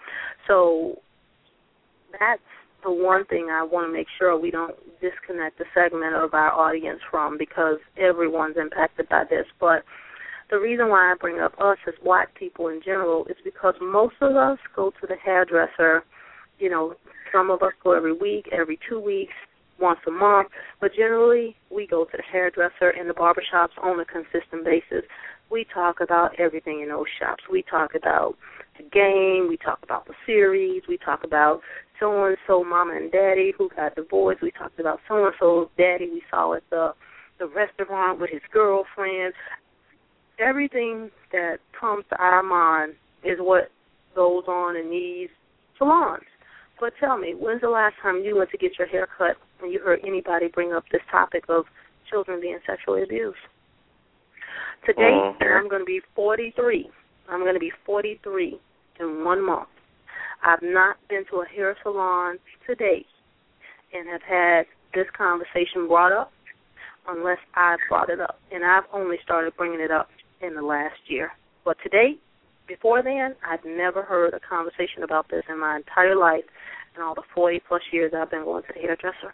So that's the one thing I want to make sure we don't disconnect the segment of our audience from because everyone's impacted by this. But the reason why I bring up us as black people in general is because most of us go to the hairdresser, you know, some of us go every week, every two weeks, once a month, but generally we go to the hairdresser and the barbershops on a consistent basis. we talk about everything in those shops. We talk about the game, we talk about the series, we talk about so and so mama and daddy who got divorced, we talked about so and so daddy we saw at the the restaurant with his girlfriend. Everything that comes to our mind is what goes on in these salons. But tell me, when's the last time you went to get your hair cut and you heard anybody bring up this topic of children being sexually abused? Today, Mhm. I'm going to be 43. I'm going to be 43 in one month. I've not been to a hair salon to date and have had this conversation brought up unless I brought it up. And I've only started bringing it up in the last year. But to date, before then, I've never heard a conversation about this in my entire life in all the 40 plus years I've been going to the hairdresser.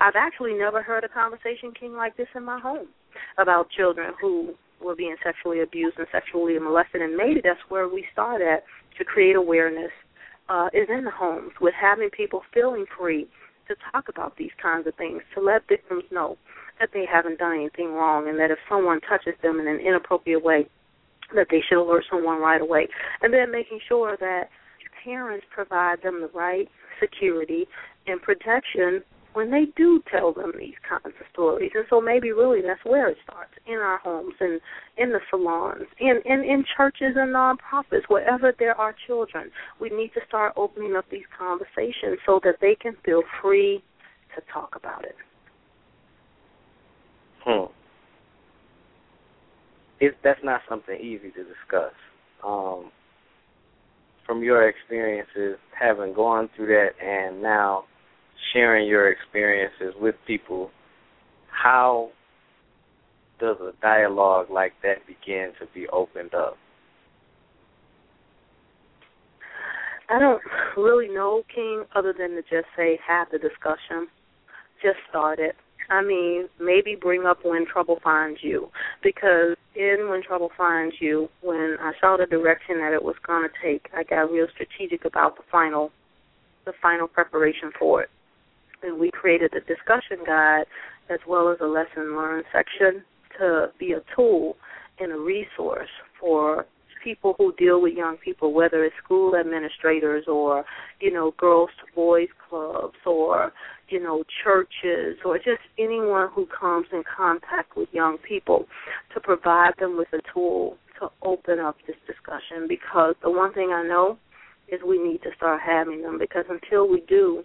I've actually never heard a conversation, King, like this in my home about children who were being sexually abused and sexually molested. And maybe that's where we start at to create awareness uh, is in the homes with having people feeling free to talk about these kinds of things, to let victims know that they haven't done anything wrong and that if someone touches them in an inappropriate way, that they should alert someone right away. And then making sure that parents provide them the right security and protection when they do tell them these kinds of stories. And so maybe really that's where it starts in our homes and in the salons, in, in churches and nonprofits, wherever there are children. We need to start opening up these conversations so that they can feel free to talk about it. Hmm. That's not something easy to discuss. Um, from your experiences, having gone through that, and now sharing your experiences with people, how does a dialogue like that begin to be opened up? I don't really know, King, other than to just say have the discussion. Just start it. I mean, maybe bring up when trouble finds you, because in when trouble finds you, when I saw the direction that it was going to take, I got real strategic about the final, the final preparation for it, and we created a discussion guide as well as a lesson learned section to be a tool and a resource for people who deal with young people, whether it's school administrators or, you know, girls to boys clubs or, you know, churches or just anyone who comes in contact with young people to provide them with a tool to open up this discussion because the one thing I know is we need to start having them because until we do,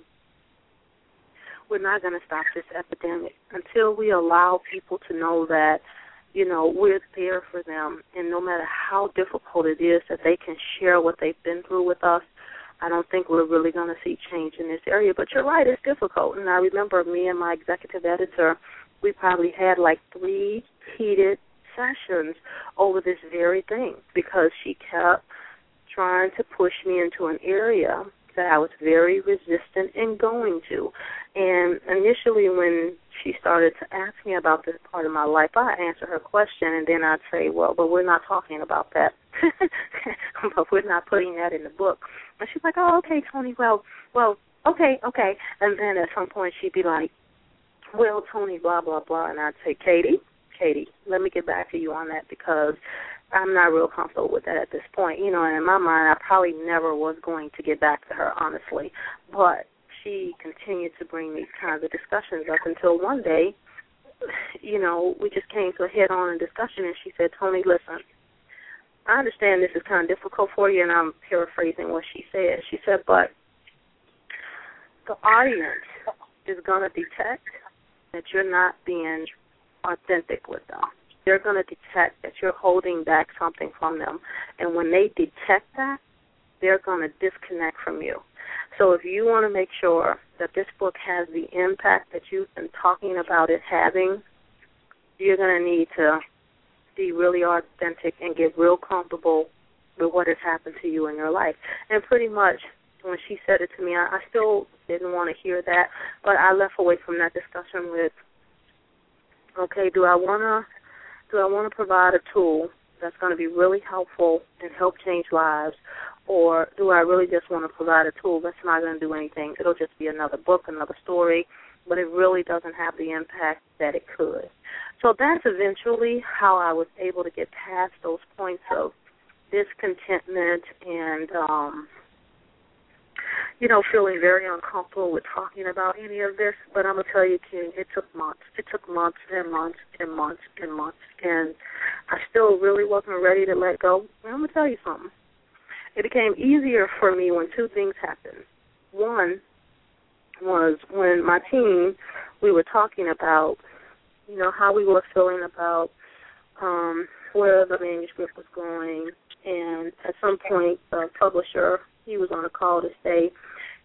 we're not going to stop this epidemic. Until we allow people to know that you know, we're there for them. And no matter how difficult it is that they can share what they've been through with us, I don't think we're really going to see change in this area. But you're right, it's difficult. And I remember me and my executive editor, we probably had like three heated sessions over this very thing because she kept trying to push me into an area that I was very resistant in going to. And initially, when she started to ask me about this part of my life, I answer her question, and then I'd say, "Well, but we're not talking about that. but we're not putting that in the book." And she's like, "Oh, okay, Tony, Well, well, okay, okay." And then at some point, she'd be like, "Well, Tony, blah blah blah," and I'd say, "Katie, Katie, let me get back to you on that because I'm not real comfortable with that at this point. You know, and in my mind, I probably never was going to get back to her, honestly. But she continued to bring these kinds of discussions up until one day, you know, we just came to a head-on discussion, and she said, Tony, listen, I understand this is kind of difficult for you, and I'm paraphrasing what she said. She said, but the audience is going to detect that you're not being authentic with them they're going to detect that you're holding back something from them. And when they detect that, they're going to disconnect from you. So if you want to make sure that this book has the impact that you've been talking about it having, you're going to need to be really authentic and get real comfortable with what has happened to you in your life. And pretty much when she said it to me, I, I still didn't want to hear that, but I left away from that discussion with, okay, do I want to do I want to provide a tool that's going to be really helpful and help change lives, or do I really just want to provide a tool that's not going to do anything? It'll just be another book, another story, but it really doesn't have the impact that it could. So that's eventually how I was able to get past those points of discontentment and um you know, feeling very uncomfortable with talking about any of this. But I'm gonna tell you, King, it took months. It took months and months and months and months, and I still really wasn't ready to let go. And I'm gonna tell you something. It became easier for me when two things happened. One was when my team, we were talking about, you know, how we were feeling about um, where the manuscript was going, and at some point, the publisher he was on a call to say,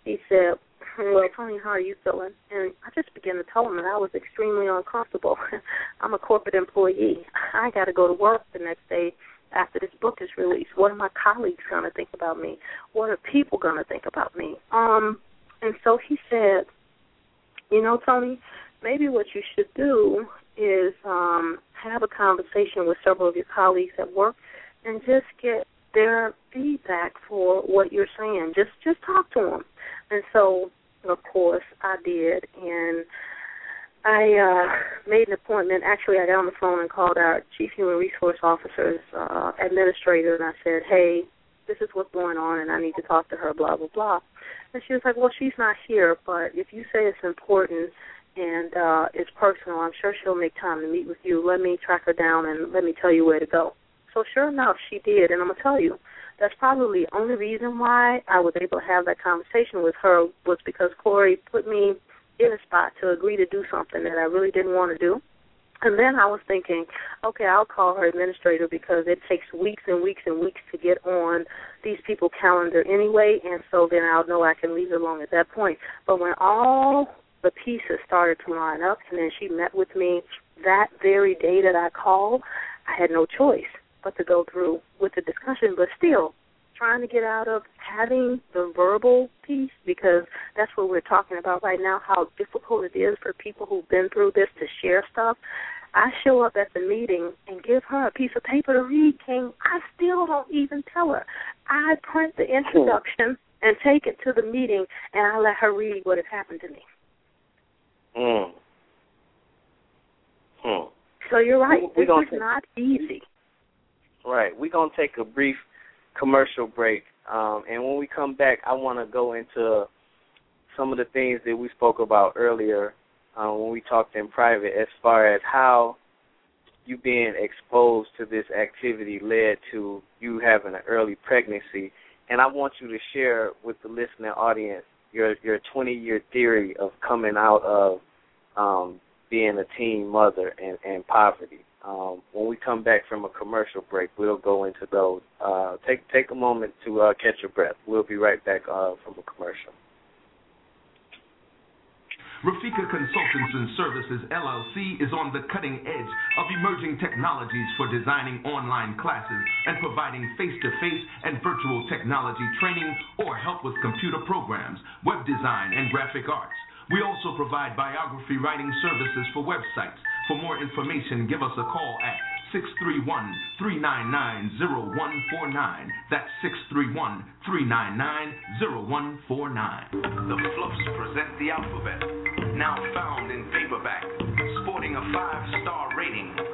he said, well, Tony, how are you feeling? And I just began to tell him that I was extremely uncomfortable. I'm a corporate employee. I got to go to work the next day after this book is released. What are my colleagues going to think about me? What are people going to think about me? Um, and so he said, you know, Tony, maybe what you should do is um, have a conversation with several of your colleagues at work and just get their feedback for what you're saying. Just just talk to them. And so, of course, I did, and I uh, made an appointment. Actually, I got on the phone and called our chief human resource officer's uh, administrator, and I said, "Hey, this is what's going on, and I need to talk to her." Blah blah blah. And she was like, "Well, she's not here, but if you say it's important." And uh it's personal. I'm sure she'll make time to meet with you. Let me track her down and let me tell you where to go. So sure enough, she did, and I'm gonna tell you, that's probably the only reason why I was able to have that conversation with her was because Corey put me in a spot to agree to do something that I really didn't want to do. And then I was thinking, okay, I'll call her administrator because it takes weeks and weeks and weeks to get on these people's calendar anyway, and so then I'll know I can leave it alone at that point. But when all the pieces started to line up, and then she met with me that very day that I called, I had no choice but to go through with the discussion, but still trying to get out of having the verbal piece because that's what we're talking about right now, how difficult it is for people who've been through this to share stuff. I show up at the meeting and give her a piece of paper to read, King. I still don't even tell her. I print the introduction and take it to the meeting and I let her read what has happened to me. Hmm. Hmm. So you're right. We, this is not easy. Right. We're going to take a brief commercial break. Um, and when we come back, I want to go into some of the things that we spoke about earlier uh, when we talked in private as far as how you being exposed to this activity led to you having an early pregnancy. And I want you to share with the listening audience your your 20 year theory of coming out of um, being a teen mother and, and poverty. Um, when we come back from a commercial break, we'll go into those. Uh, take take a moment to uh, catch your breath. We'll be right back uh, from a commercial. Rafika Consultants and Services LLC is on the cutting edge of emerging technologies for designing online classes and providing face to face and virtual technology training or help with computer programs, web design, and graphic arts. We also provide biography writing services for websites. For more information, give us a call at 631 399 0149. That's 631 399 0149. The Fluffs present the alphabet, now found in paperback, sporting a five star rating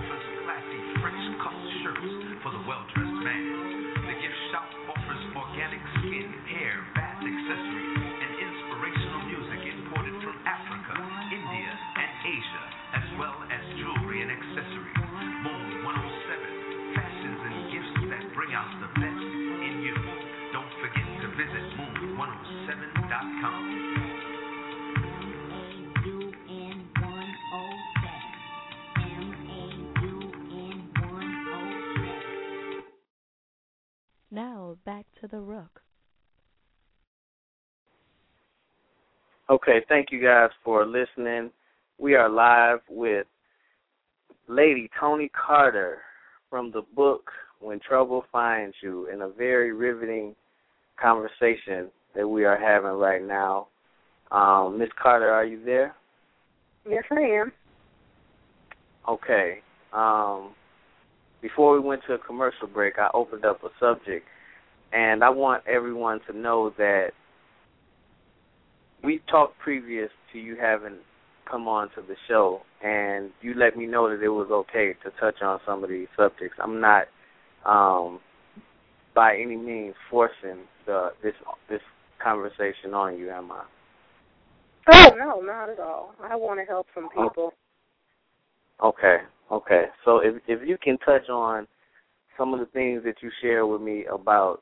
Okay, thank you guys for listening. We are live with Lady Tony Carter from the book When Trouble Finds You in a very riveting conversation that we are having right now. Um, Miss Carter, are you there? Yes, I am. Okay. Um, before we went to a commercial break, I opened up a subject, and I want everyone to know that we talked previous to you having come on to the show, and you let me know that it was okay to touch on some of these subjects. I'm not um, by any means forcing the this this conversation on you, am I? Oh no, not at all. I want to help some people. Okay, okay. So if if you can touch on some of the things that you share with me about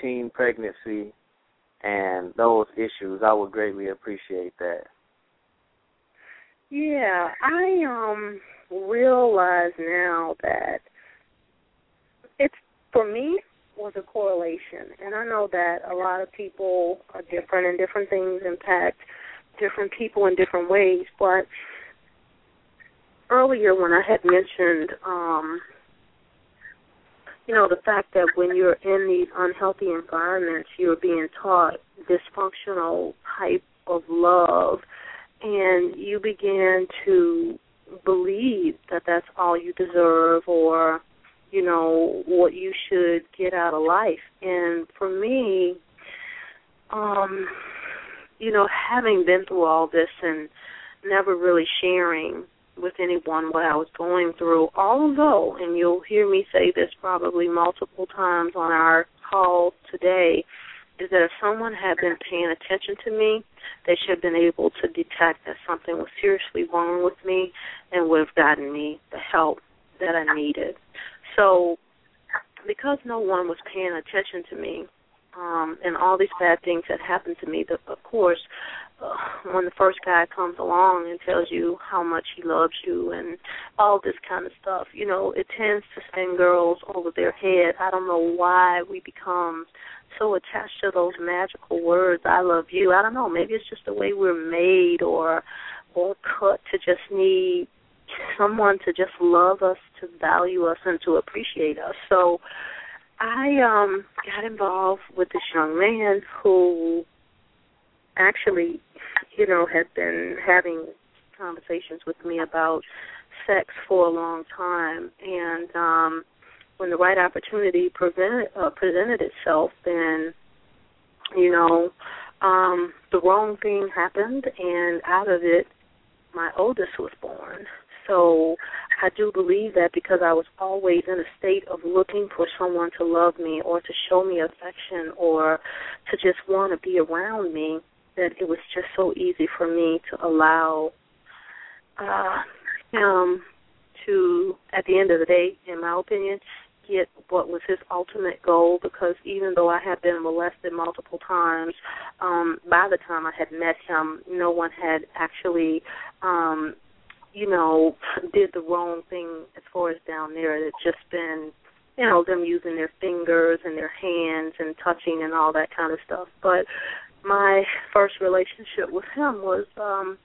teen pregnancy and those issues, I would greatly appreciate that. Yeah, I um realize now that it's for me was a correlation, and I know that a lot of people are different, and different things impact different people in different ways. But earlier, when I had mentioned, um, you know, the fact that when you're in these unhealthy environments, you're being taught dysfunctional type of love, and you begin to believe that that's all you deserve, or you know what you should get out of life. And for me um you know having been through all this and never really sharing with anyone what I was going through although and you'll hear me say this probably multiple times on our call today is that if someone had been paying attention to me, they should have been able to detect that something was seriously wrong with me and would have gotten me the help that I needed. So, because no one was paying attention to me, um, and all these bad things that happened to me, the, of course, when the first guy comes along and tells you how much he loves you and all this kind of stuff, you know, it tends to send girls over their head. I don't know why we become so attached to those magical words, I love you. I don't know, maybe it's just the way we're made or or cut to just need someone to just love us, to value us, and to appreciate us. So I um got involved with this young man who actually, you know, had been having conversations with me about sex for a long time. And um when the right opportunity presented uh, presented itself then you know um the wrong thing happened and out of it my oldest was born. So I do believe that because I was always in a state of looking for someone to love me or to show me affection or to just want to be around me, that it was just so easy for me to allow uh, him to, at the end of the day, in my opinion, get what was his ultimate goal because even though I had been molested multiple times, um, by the time I had met him, no one had actually um you know, did the wrong thing as far as down there. It's just been, you know, them using their fingers and their hands and touching and all that kind of stuff. But my first relationship with him was um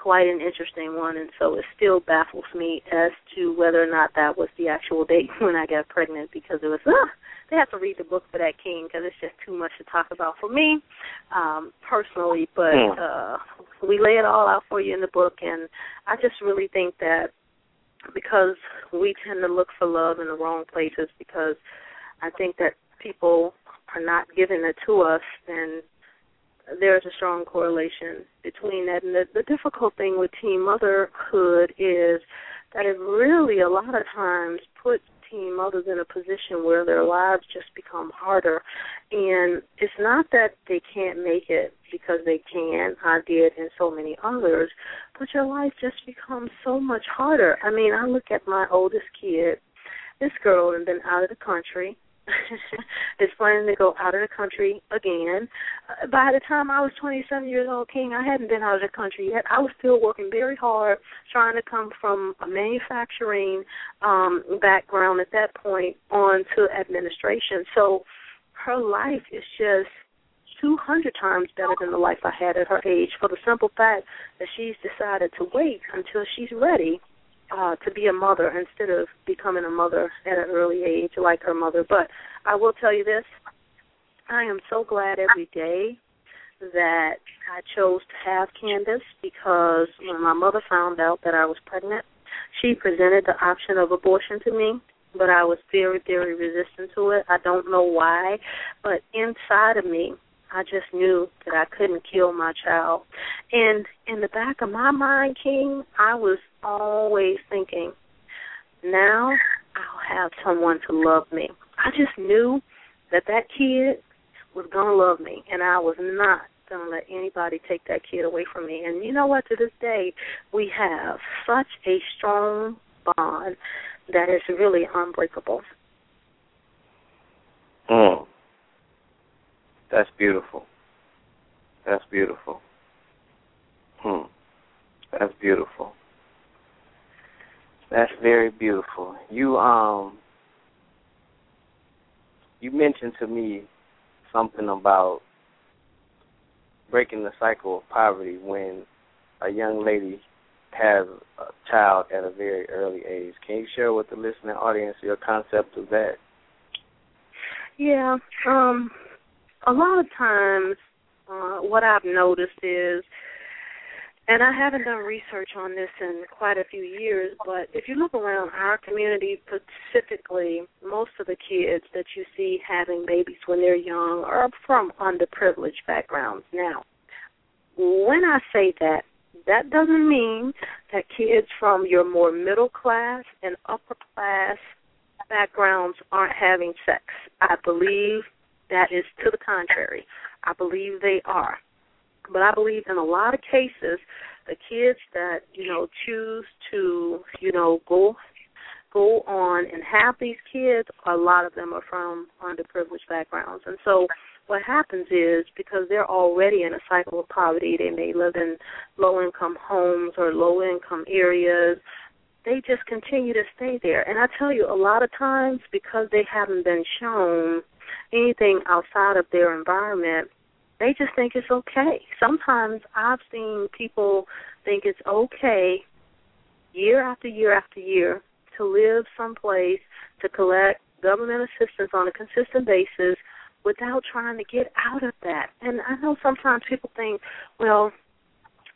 quite an interesting one and so it still baffles me as to whether or not that was the actual date when I got pregnant because it was uh, they have to read the book for that king because it's just too much to talk about for me um personally but hmm. uh we lay it all out for you in the book and i just really think that because we tend to look for love in the wrong places because i think that people are not giving it to us then there's a strong correlation between that and the, the difficult thing with teen motherhood is that it really a lot of times puts teen mothers in a position where their lives just become harder. And it's not that they can't make it because they can, I did, and so many others, but your life just becomes so much harder. I mean, I look at my oldest kid. This girl had been out of the country is planning to go out of the country again. Uh, by the time I was 27 years old, King, I hadn't been out of the country yet. I was still working very hard, trying to come from a manufacturing um background at that point on to administration. So her life is just 200 times better than the life I had at her age for the simple fact that she's decided to wait until she's ready uh, to be a mother instead of becoming a mother at an early age like her mother. But I will tell you this I am so glad every day that I chose to have Candace because when my mother found out that I was pregnant, she presented the option of abortion to me, but I was very, very resistant to it. I don't know why, but inside of me, I just knew that I couldn't kill my child. And in the back of my mind, King, I was always thinking, now I'll have someone to love me. I just knew that that kid was going to love me, and I was not going to let anybody take that kid away from me. And you know what? To this day, we have such a strong bond that is really unbreakable. Mm. That's beautiful. That's beautiful. Hmm. That's beautiful. That's very beautiful. You um you mentioned to me something about breaking the cycle of poverty when a young lady has a child at a very early age. Can you share with the listening audience your concept of that? Yeah, um, a lot of times, uh, what I've noticed is, and I haven't done research on this in quite a few years, but if you look around our community specifically, most of the kids that you see having babies when they're young are from underprivileged backgrounds. Now, when I say that, that doesn't mean that kids from your more middle class and upper class backgrounds aren't having sex. I believe that is to the contrary. I believe they are. But I believe in a lot of cases the kids that, you know, choose to, you know, go go on and have these kids, a lot of them are from underprivileged backgrounds. And so what happens is because they're already in a cycle of poverty, they may live in low income homes or low income areas. They just continue to stay there. And I tell you, a lot of times because they haven't been shown anything outside of their environment, they just think it's okay. Sometimes I've seen people think it's okay year after year after year to live someplace to collect government assistance on a consistent basis without trying to get out of that. And I know sometimes people think, well,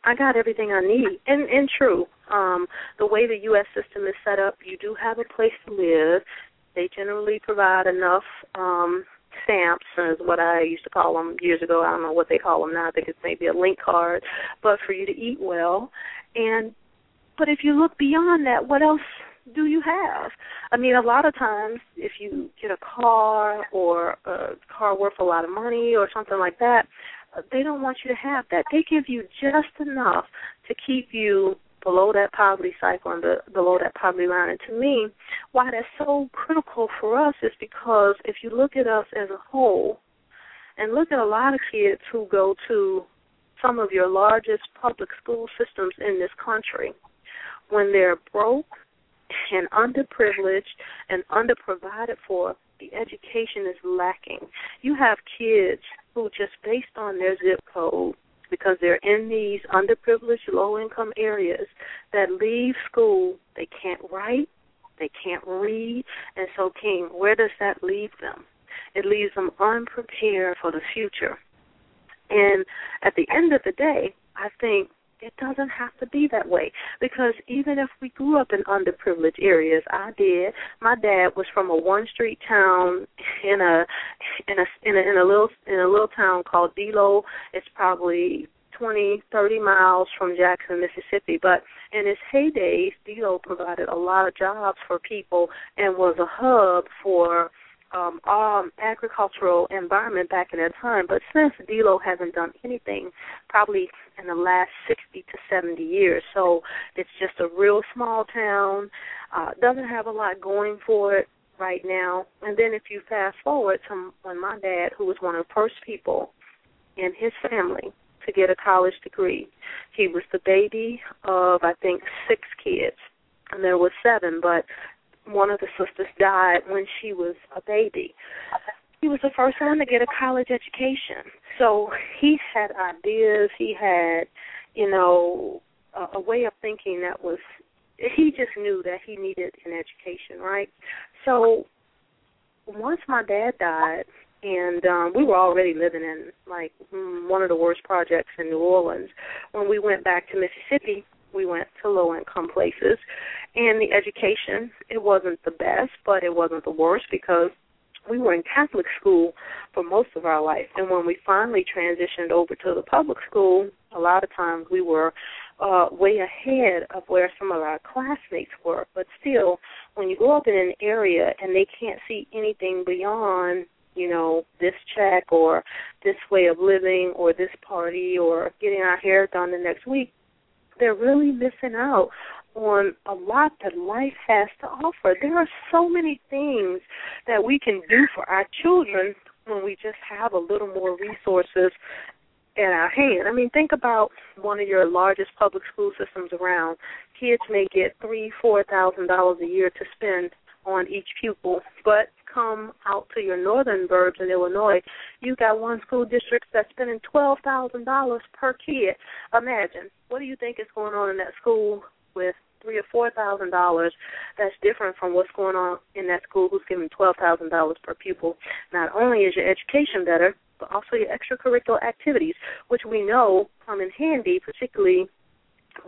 I got everything I need. And and true. Um the way the US system is set up, you do have a place to live. They generally provide enough um stamps is what I used to call them years ago. I don't know what they call them now. I think it's maybe a link card, but for you to eat well. And but if you look beyond that, what else do you have? I mean, a lot of times, if you get a car or a car worth a lot of money or something like that, they don't want you to have that. They give you just enough to keep you below that poverty cycle and the, below that poverty line. And to me, why that's so critical for us is because if you look at us as a whole, and look at a lot of kids who go to some of your largest public school systems in this country, when they're broke and underprivileged and underprovided for, the education is lacking. You have kids who just based on their zip code because they're in these underprivileged low income areas that leave school, they can't write, they can't read, and so King, where does that leave them? It leaves them unprepared for the future. And at the end of the day, I think it doesn't have to be that way because even if we grew up in underprivileged areas, I did. My dad was from a one street town in a in a in a, in a little in a little town called D'Lo. It's probably twenty thirty miles from Jackson, Mississippi. But in its heydays, D'Lo provided a lot of jobs for people and was a hub for um, um, agricultural environment back in that time. But since D'Lo hasn't done anything, probably in the last 60 to 70 years, so it's just a real small town. Uh, doesn't have a lot going for it right now. And then if you fast forward to when my dad, who was one of the first people in his family to get a college degree, he was the baby of I think six kids and there were seven, but one of the sisters died when she was a baby. he was the first one to get a college education. So he had ideas. He had, you know, a, a way of thinking that was. He just knew that he needed an education, right? So once my dad died, and um we were already living in like one of the worst projects in New Orleans. When we went back to Mississippi, we went to low income places and the education it wasn't the best, but it wasn't the worst because we were in Catholic school for most of our life and when we finally transitioned over to the public school, a lot of times we were uh way ahead of where some of our classmates were. But still, when you go up in an area and they can't see anything beyond you know, this check or this way of living or this party or getting our hair done the next week, they're really missing out on a lot that life has to offer. There are so many things that we can do for our children when we just have a little more resources at our hand. I mean, think about one of your largest public school systems around. Kids may get three, four thousand dollars a year to spend on each pupil, but come out to your northern burbs in Illinois, you got one school district that's spending twelve thousand dollars per kid. Imagine what do you think is going on in that school with three or four thousand dollars that's different from what's going on in that school who's giving twelve thousand dollars per pupil. Not only is your education better, but also your extracurricular activities, which we know come in handy, particularly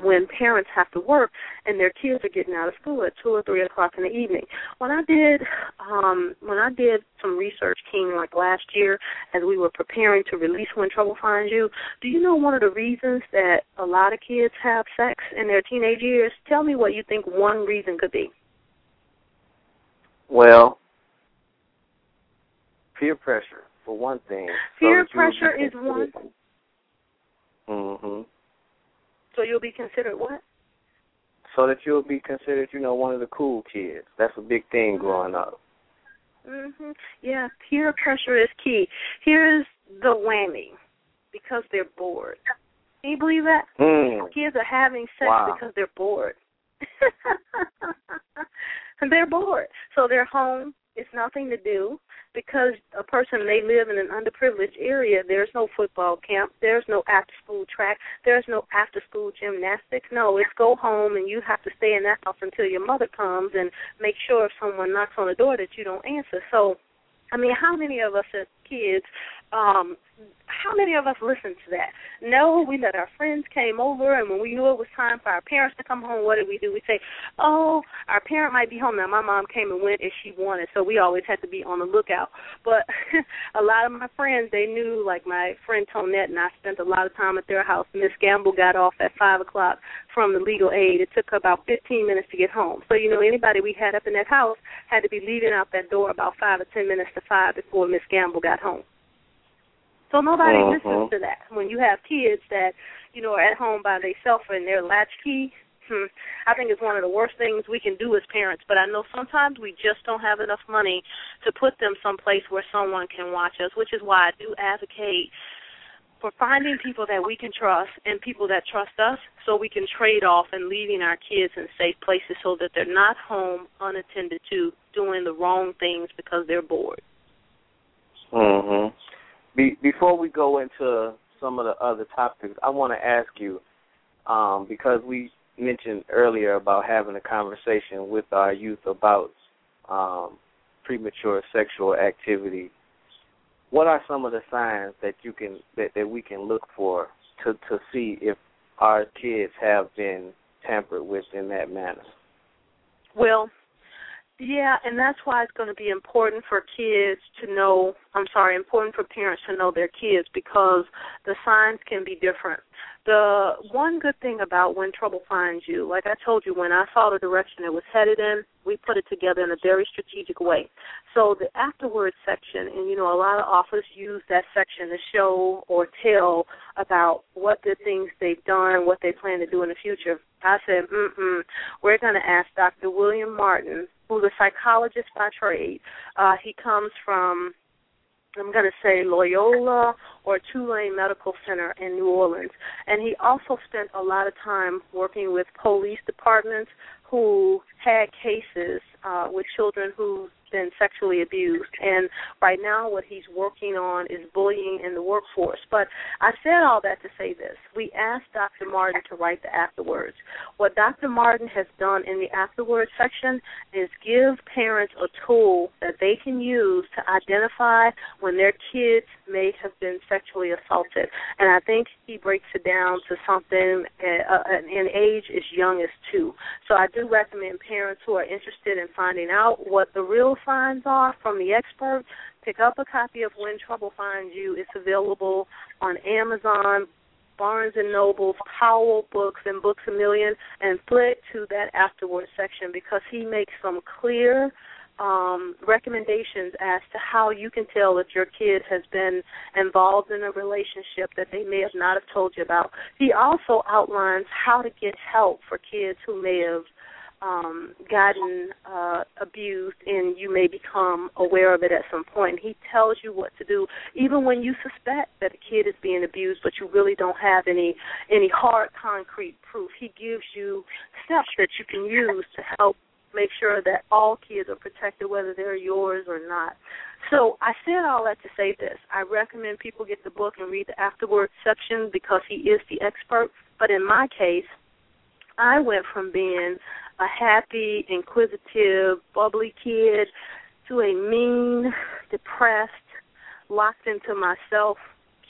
when parents have to work and their kids are getting out of school at two or three o'clock in the evening. When I did um when I did some research King like last year as we were preparing to release When Trouble Finds You, do you know one of the reasons that a lot of kids have sex in their teenage years? Tell me what you think one reason could be. Well, peer pressure for one thing. Peer so pressure is one. Mhm so you'll be considered what? So that you'll be considered, you know, one of the cool kids. That's a big thing growing up. Mhm. Yeah, peer pressure is key. Here's the whammy. Because they're bored. Can you believe that? Mm. Kids are having sex wow. because they're bored. and they're bored. So they're home it's nothing to do because a person may live in an underprivileged area. There's no football camp. There's no after school track. There's no after school gymnastics. No, it's go home and you have to stay in that house until your mother comes and make sure if someone knocks on the door that you don't answer. So, I mean, how many of us as kids um how many of us listened to that? No, we let our friends came over, and when we knew it was time for our parents to come home, what did we do? We say, "Oh, our parent might be home now." My mom came and went as she wanted, so we always had to be on the lookout. But a lot of my friends, they knew, like my friend Tonette, and I spent a lot of time at their house. Miss Gamble got off at five o'clock from the legal aid. It took her about fifteen minutes to get home. So you know, anybody we had up in that house had to be leaving out that door about five or ten minutes to five before Miss Gamble got home. So nobody uh-huh. listens to that. When you have kids that, you know, are at home by themselves and they're latchkey, hmm, I think it's one of the worst things we can do as parents. But I know sometimes we just don't have enough money to put them someplace where someone can watch us, which is why I do advocate for finding people that we can trust and people that trust us so we can trade off and leaving our kids in safe places so that they're not home unattended to doing the wrong things because they're bored. Mhm. Be, before we go into some of the other topics, I want to ask you um, because we mentioned earlier about having a conversation with our youth about um, premature sexual activity. What are some of the signs that you can that, that we can look for to to see if our kids have been tampered with in that manner? Well, yeah, and that's why it's going to be important for kids to know, I'm sorry, important for parents to know their kids because the signs can be different. The one good thing about When Trouble Finds You, like I told you, when I saw the direction it was headed in, we put it together in a very strategic way. So the afterwards section, and you know, a lot of authors use that section to show or tell about what the things they've done, what they plan to do in the future. I said, mm-mm, we're going to ask Dr. William Martin, who's a psychologist by trade. Uh, he comes from I'm going to say Loyola or Tulane Medical Center in New Orleans. And he also spent a lot of time working with police departments who had cases uh, with children whose been sexually abused. And right now, what he's working on is bullying in the workforce. But I said all that to say this. We asked Dr. Martin to write the afterwards. What Dr. Martin has done in the afterwards section is give parents a tool that they can use to identify when their kids may have been sexually assaulted. And I think he breaks it down to something uh, in age as young as two. So I do recommend parents who are interested in finding out what the real signs are from the expert, pick up a copy of When Trouble Finds You. It's available on Amazon, Barnes and Nobles, Powell Books, and Books a Million, and flip to that afterwards section because he makes some clear um, recommendations as to how you can tell if your kid has been involved in a relationship that they may have not have told you about. He also outlines how to get help for kids who may have um, gotten uh, abused and you may become aware of it at some point. He tells you what to do, even when you suspect that a kid is being abused, but you really don't have any any hard, concrete proof. He gives you steps that you can use to help make sure that all kids are protected, whether they're yours or not. So I said all that to say this. I recommend people get the book and read the afterwards section because he is the expert. But in my case, I went from being a happy, inquisitive, bubbly kid to a mean, depressed, locked into myself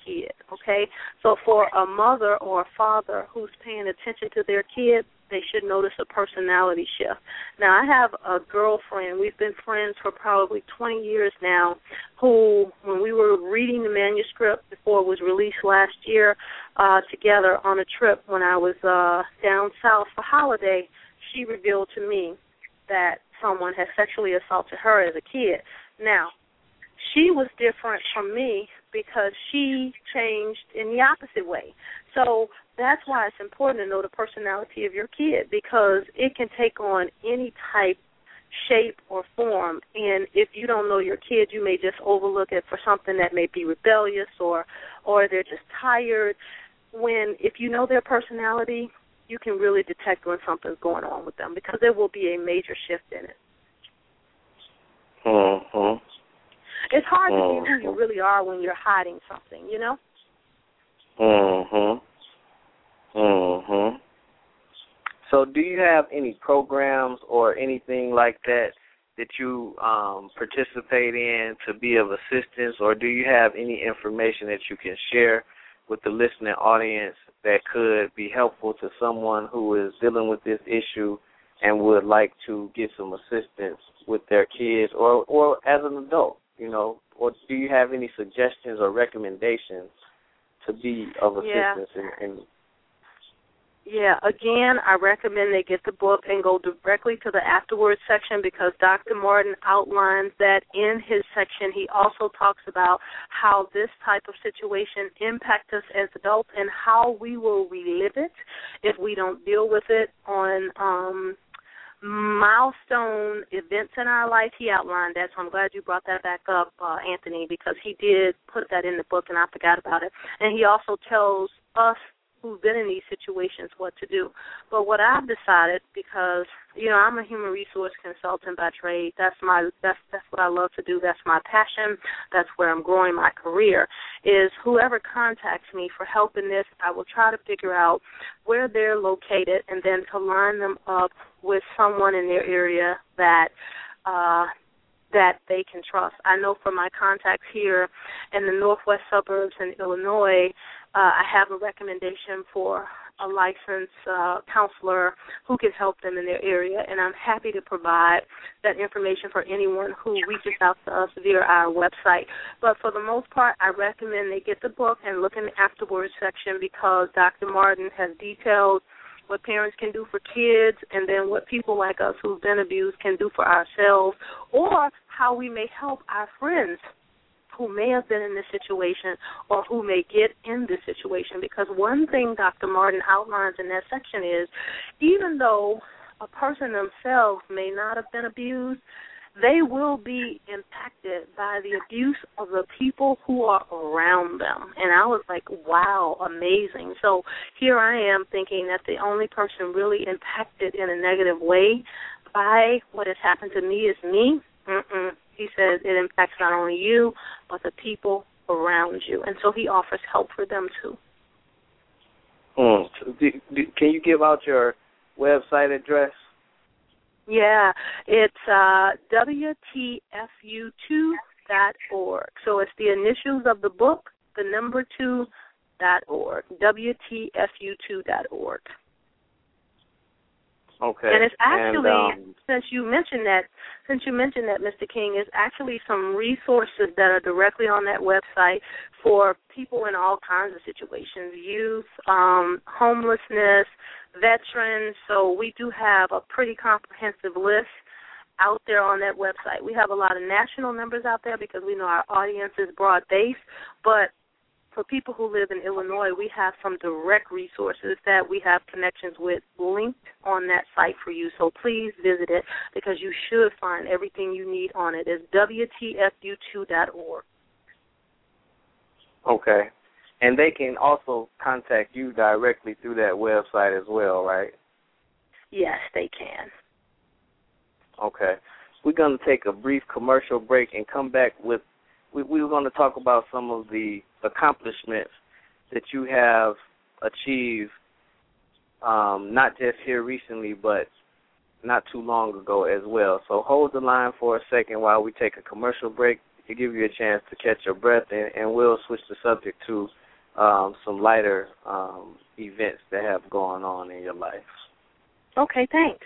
kid. Okay? So for a mother or a father who's paying attention to their kid, they should notice a personality shift. Now, I have a girlfriend. We've been friends for probably 20 years now. Who, when we were reading the manuscript before it was released last year, uh, together on a trip when I was uh, down south for holiday, she revealed to me that someone had sexually assaulted her as a kid. Now, she was different from me because she changed in the opposite way. So that's why it's important to know the personality of your kid because it can take on any type shape or form and if you don't know your kid you may just overlook it for something that may be rebellious or or they're just tired when if you know their personality you can really detect when something's going on with them because there will be a major shift in it mhm it's hard mm-hmm. to be who you really are when you're hiding something, you know? Mhm. Mhm. So, do you have any programs or anything like that that you um, participate in to be of assistance, or do you have any information that you can share with the listening audience that could be helpful to someone who is dealing with this issue and would like to get some assistance with their kids or or as an adult? you know, or do you have any suggestions or recommendations to be of assistance yeah. in, in yeah, again, I recommend they get the book and go directly to the afterwards section because Dr. Martin outlines that in his section. He also talks about how this type of situation impacts us as adults and how we will relive it if we don't deal with it on um milestone events in our life. He outlined that, so I'm glad you brought that back up, uh, Anthony, because he did put that in the book and I forgot about it. And he also tells us who've been in these situations what to do. But what I've decided, because you know I'm a human resource consultant by trade, that's my that's that's what I love to do. That's my passion. That's where I'm growing my career. Is whoever contacts me for help in this, I will try to figure out where they're located and then to line them up with someone in their area that. uh that they can trust. I know from my contacts here in the northwest suburbs in Illinois, uh, I have a recommendation for a licensed uh, counselor who can help them in their area, and I'm happy to provide that information for anyone who reaches out to us via our website. But for the most part, I recommend they get the book and look in the afterwards section because Dr. Martin has detailed what parents can do for kids and then what people like us who've been abused can do for ourselves or how we may help our friends who may have been in this situation or who may get in this situation. Because one thing Dr. Martin outlines in that section is even though a person themselves may not have been abused, they will be impacted by the abuse of the people who are around them. And I was like, wow, amazing. So here I am thinking that the only person really impacted in a negative way by what has happened to me is me Mm-mm. He says it impacts not only you, but the people around you. And so he offers help for them too. Mm. Do, do, can you give out your website address? Yeah, it's uh, WTFU2.org. So it's the initials of the book, the number two dot org. WTFU2.org. Okay. And it's actually and, um, since you mentioned that since you mentioned that Mr. King is actually some resources that are directly on that website for people in all kinds of situations, youth, um, homelessness, veterans. So we do have a pretty comprehensive list out there on that website. We have a lot of national numbers out there because we know our audience is broad based, but for people who live in Illinois, we have some direct resources that we have connections with linked on that site for you. So please visit it because you should find everything you need on it. It's WTFU2.org. Okay. And they can also contact you directly through that website as well, right? Yes, they can. Okay. We're going to take a brief commercial break and come back with we, we were going to talk about some of the accomplishments that you have achieved, um, not just here recently, but not too long ago as well. So hold the line for a second while we take a commercial break to give you a chance to catch your breath, and, and we'll switch the subject to um, some lighter um, events that have gone on in your life. Okay, thanks.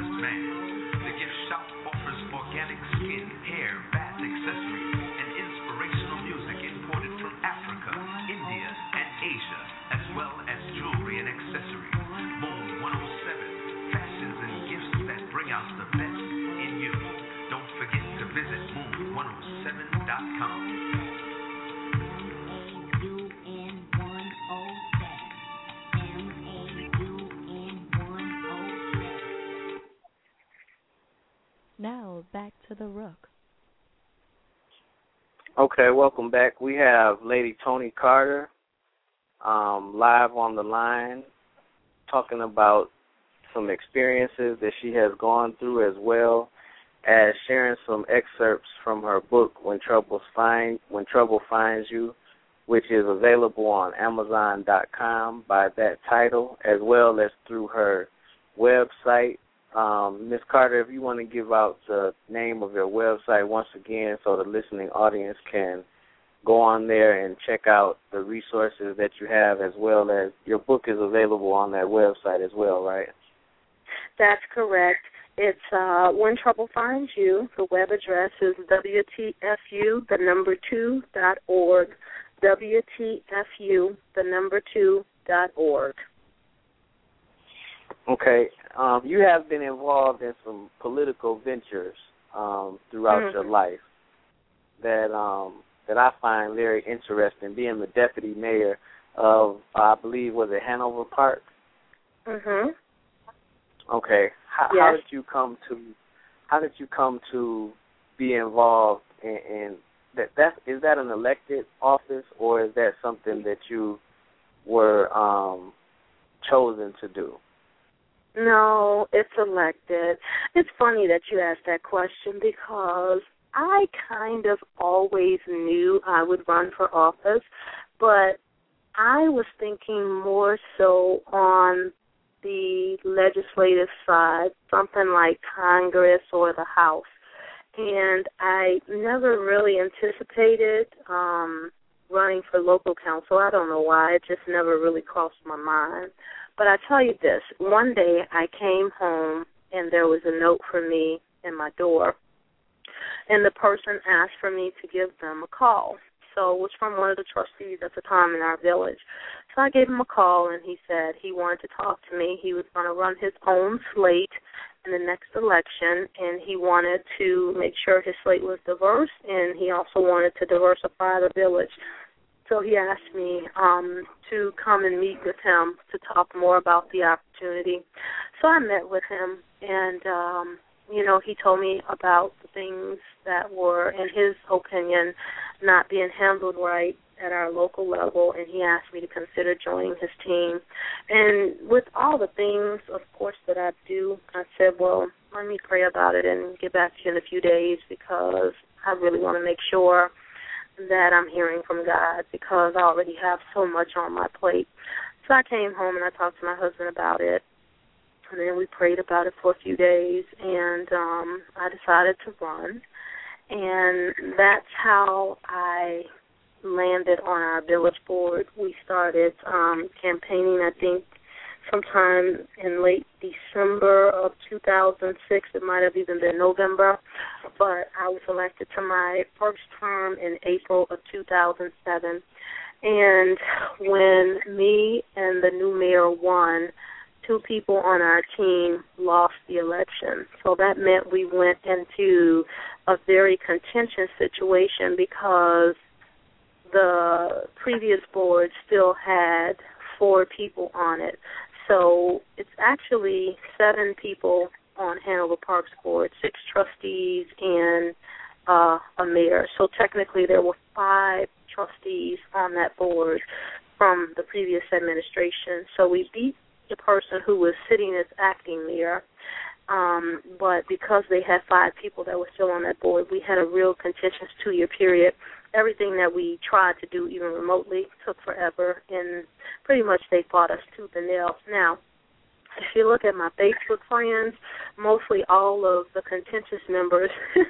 Okay, welcome back. We have Lady Tony Carter um, live on the line talking about some experiences that she has gone through as well as sharing some excerpts from her book When Trouble Find When Trouble Finds You, which is available on Amazon.com by that title, as well as through her website. Um, Ms. Carter, if you want to give out the name of your website once again so the listening audience can go on there and check out the resources that you have as well as your book is available on that website as well, right? That's correct. It's uh, When Trouble Finds You. The web address is WTFU, the number two, dot org. WTFU, the number two, dot org. Okay. Um, you have been involved in some political ventures um, throughout Mhm. your life that um, that I find very interesting. Being the deputy mayor of, I believe, was it Hanover Park? Mhm. Okay. How, how did you come to? How did you come to be involved in, in that? That is that an elected office or is that something that you were um, chosen to do? No, it's elected. It's funny that you asked that question because I kind of always knew I would run for office, but I was thinking more so on the legislative side, something like Congress or the House. And I never really anticipated um running for local council. I don't know why. It just never really crossed my mind. But I tell you this, one day I came home and there was a note for me in my door and the person asked for me to give them a call. So it was from one of the trustees at the time in our village. So I gave him a call, and he said he wanted to talk to me. He was going to run his own slate in the next election, and he wanted to make sure his slate was diverse, and he also wanted to diversify the village. So he asked me um, to come and meet with him to talk more about the opportunity. So I met with him, and um, you know, he told me about the things that were, in his opinion, not being handled right at our local level, and he asked me to consider joining his team. And with all the things, of course, that I do, I said, well, let me pray about it and get back to you in a few days because I really want to make sure that I'm hearing from God because I already have so much on my plate. So I came home and I talked to my husband about it and then we prayed about it for a few days and um I decided to run and that's how I landed on our village board. We started um campaigning I think sometime in late December of 2006. It might have even been November, but I was elected to my first term in April of 2007. And when me and the new mayor won, two people on our team lost the election. So that meant we went into a very contentious situation because the previous board still had four people on it. So it's actually seven people on Hanover Parks Board, six trustees and uh, a mayor. So technically there were five trustees on that board from the previous administration. So we beat the person who was sitting as acting mayor. Um, but because they had five people that were still on that board, we had a real contentious two year period. Everything that we tried to do, even remotely, took forever, and pretty much they fought us tooth and nail. Now, if you look at my Facebook friends, mostly all of the contentious members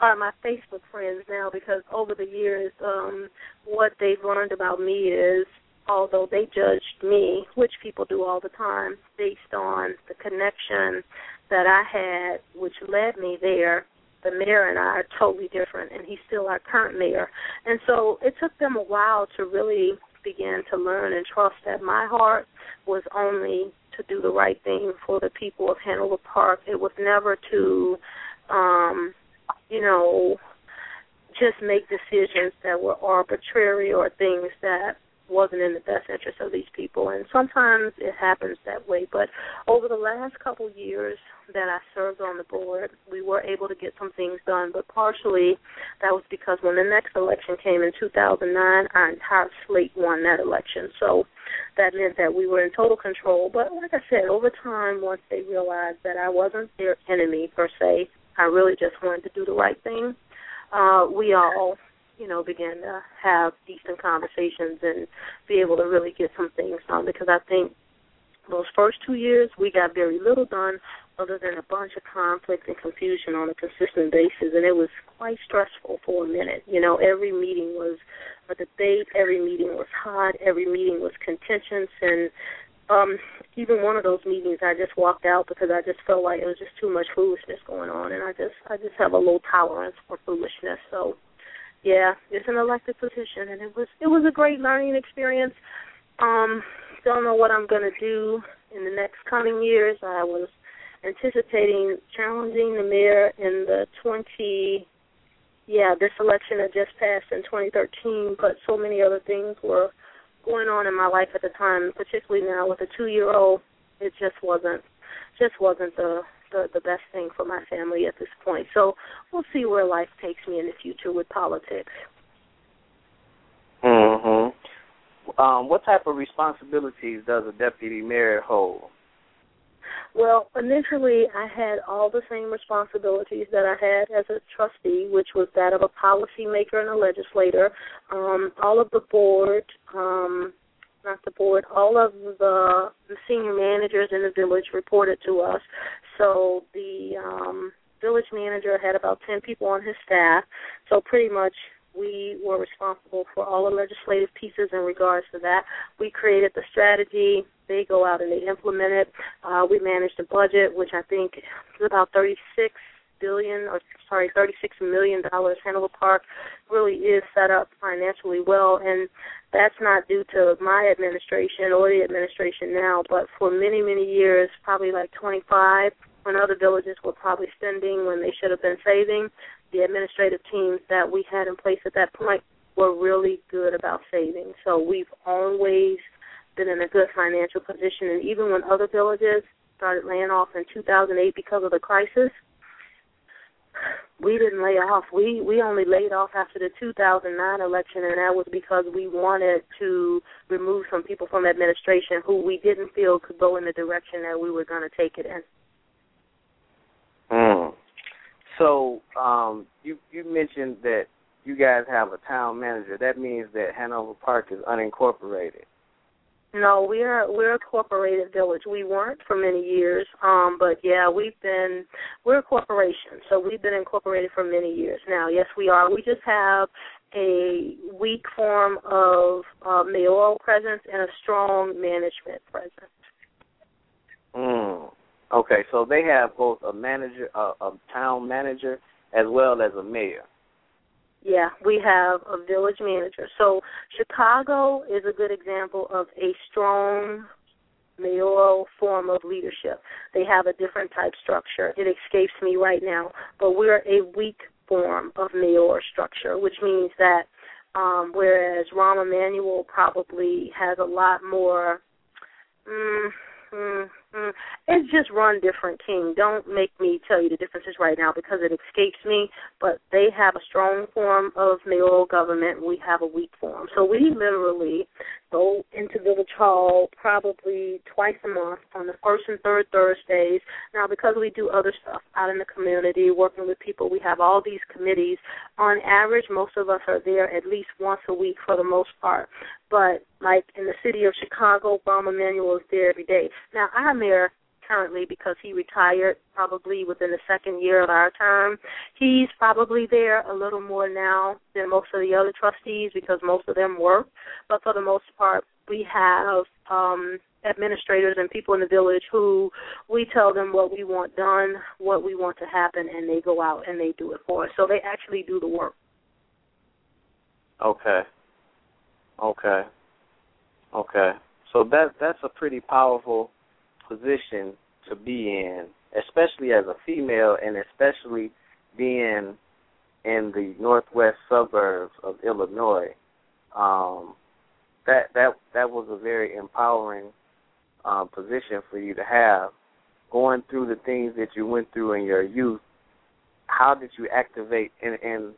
are my Facebook friends now because over the years, um, what they've learned about me is although they judged me, which people do all the time, based on the connection that I had, which led me there, the mayor and I are totally different, and he's still our current mayor. And so it took them a while to really begin to learn and trust that my heart was only to do the right thing for the people of Hanover Park. It was never to, um, you know, just make decisions that were arbitrary or things that wasn't in the best interest of these people. And sometimes it happens that way. But over the last couple years that I served on the board we were able to get some things done. But partially that was because when the next election came in 2009 our entire slate won that election. So that meant that we were in total control. But like I said over time once they realized that I wasn't their enemy per se I really just wanted to do the right thing. Uh we all you know, begin to have decent conversations and be able to really get some things done because I think those first two years we got very little done other than a bunch of conflict and confusion on a consistent basis and it was quite stressful for a minute. You know, every meeting was a debate, every meeting was hot, every meeting was contentious and um even one of those meetings I just walked out because I just felt like it was just too much foolishness going on and I just I just have a low tolerance for foolishness. So yeah, it's an elected position, and it was it was a great learning experience. Um, don't know what I'm to do in the next coming years. I was anticipating challenging the mayor in the 20 yeah, this election had just passed in 2013, but so many other things were going on in my life at the time, particularly now with a 2-year-old. It just wasn't just wasn't the the the best thing for my family at this point. So we'll see where life takes me in the future with politics. Mhm. Um, what type of responsibilities does a deputy mayor hold? Well, initially I had all the same responsibilities that I had as a trustee, which was that of a policymaker and a legislator. Um, all of the board, um, not the board, all of the, the senior managers in the village reported to us. So the um, village manager had about 10 people on his staff. So pretty much we were responsible for all the legislative pieces in regards to that. We created the strategy. They go out and they implement it. Uh, we managed the budget, which I think is about 36 billion or sorry, 36 million dollars. Hanover Park really is set up financially well, and that's not due to my administration or the administration now, but for many many years, probably like 25 when other villages were probably spending when they should have been saving the administrative teams that we had in place at that point were really good about saving. So we've always been in a good financial position. And even when other villages started laying off in 2008 because of the crisis, we didn't lay off. We we only laid off after the 2009 election, and that was because we wanted to remove some people from administration who we didn't feel could go in the direction that we were going to take it in. So um, you you mentioned that you guys have a town manager. That means that Hanover Park is unincorporated. No, we're we're a corporated village. We weren't for many years, um, but yeah, we've been we're a corporation, so we've been incorporated for many years now. Yes, we are. We just have a weak form of uh, mayoral presence and a strong management presence. Mm. Okay, so they have both a manager, a, a town manager, as well as a mayor. Yeah, we have a village manager. So Chicago is a good example of a strong mayoral form of leadership. They have a different type structure. It escapes me right now, but we're a weak form of mayor structure, which means that um, whereas Rahm Emanuel probably has a lot more. Mm, mm, Mm, it's just run different, King. Don't make me tell you the differences right now because it escapes me. But they have a strong form of mayoral government. We have a weak form. So we literally go into Village Hall probably twice a month on the first and third Thursdays. Now, because we do other stuff out in the community, working with people, we have all these committees. On average, most of us are there at least once a week for the most part. But like in the city of Chicago, Rahm Emanuel is there every day. Now, I'm there currently because he retired probably within the second year of our term. He's probably there a little more now than most of the other trustees because most of them work. But for the most part, we have um administrators and people in the village who we tell them what we want done, what we want to happen, and they go out and they do it for us. So they actually do the work. Okay. Okay. Okay. So that that's a pretty powerful position to be in, especially as a female and especially being in the northwest suburbs of Illinois. Um, that that that was a very empowering um, position for you to have. Going through the things that you went through in your youth, how did you activate? And, and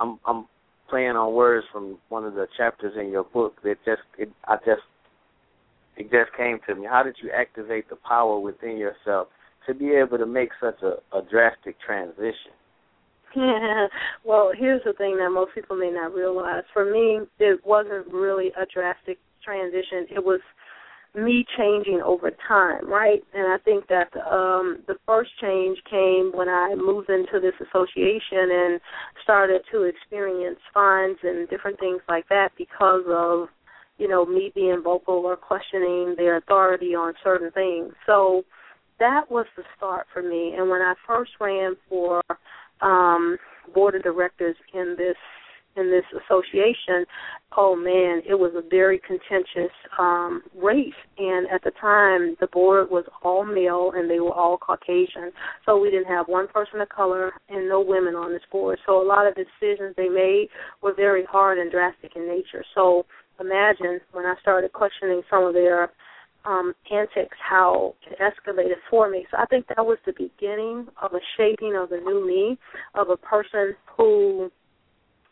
I'm I'm playing on words from one of the chapters in your book that just it, I just it just came to me. How did you activate the power within yourself to be able to make such a, a drastic transition? well, here's the thing that most people may not realize. For me, it wasn't really a drastic transition. It was me changing over time, right? And I think that um the first change came when I moved into this association and started to experience fines and different things like that because of you know, me being vocal or questioning their authority on certain things. So that was the start for me. And when I first ran for um board of directors in this in this association, oh man, it was a very contentious um race and at the time the board was all male and they were all Caucasian. So we didn't have one person of color and no women on this board. So a lot of the decisions they made were very hard and drastic in nature. So imagine when I started questioning some of their um, antics, how it escalated for me. So I think that was the beginning of a shaping of the new me, of a person who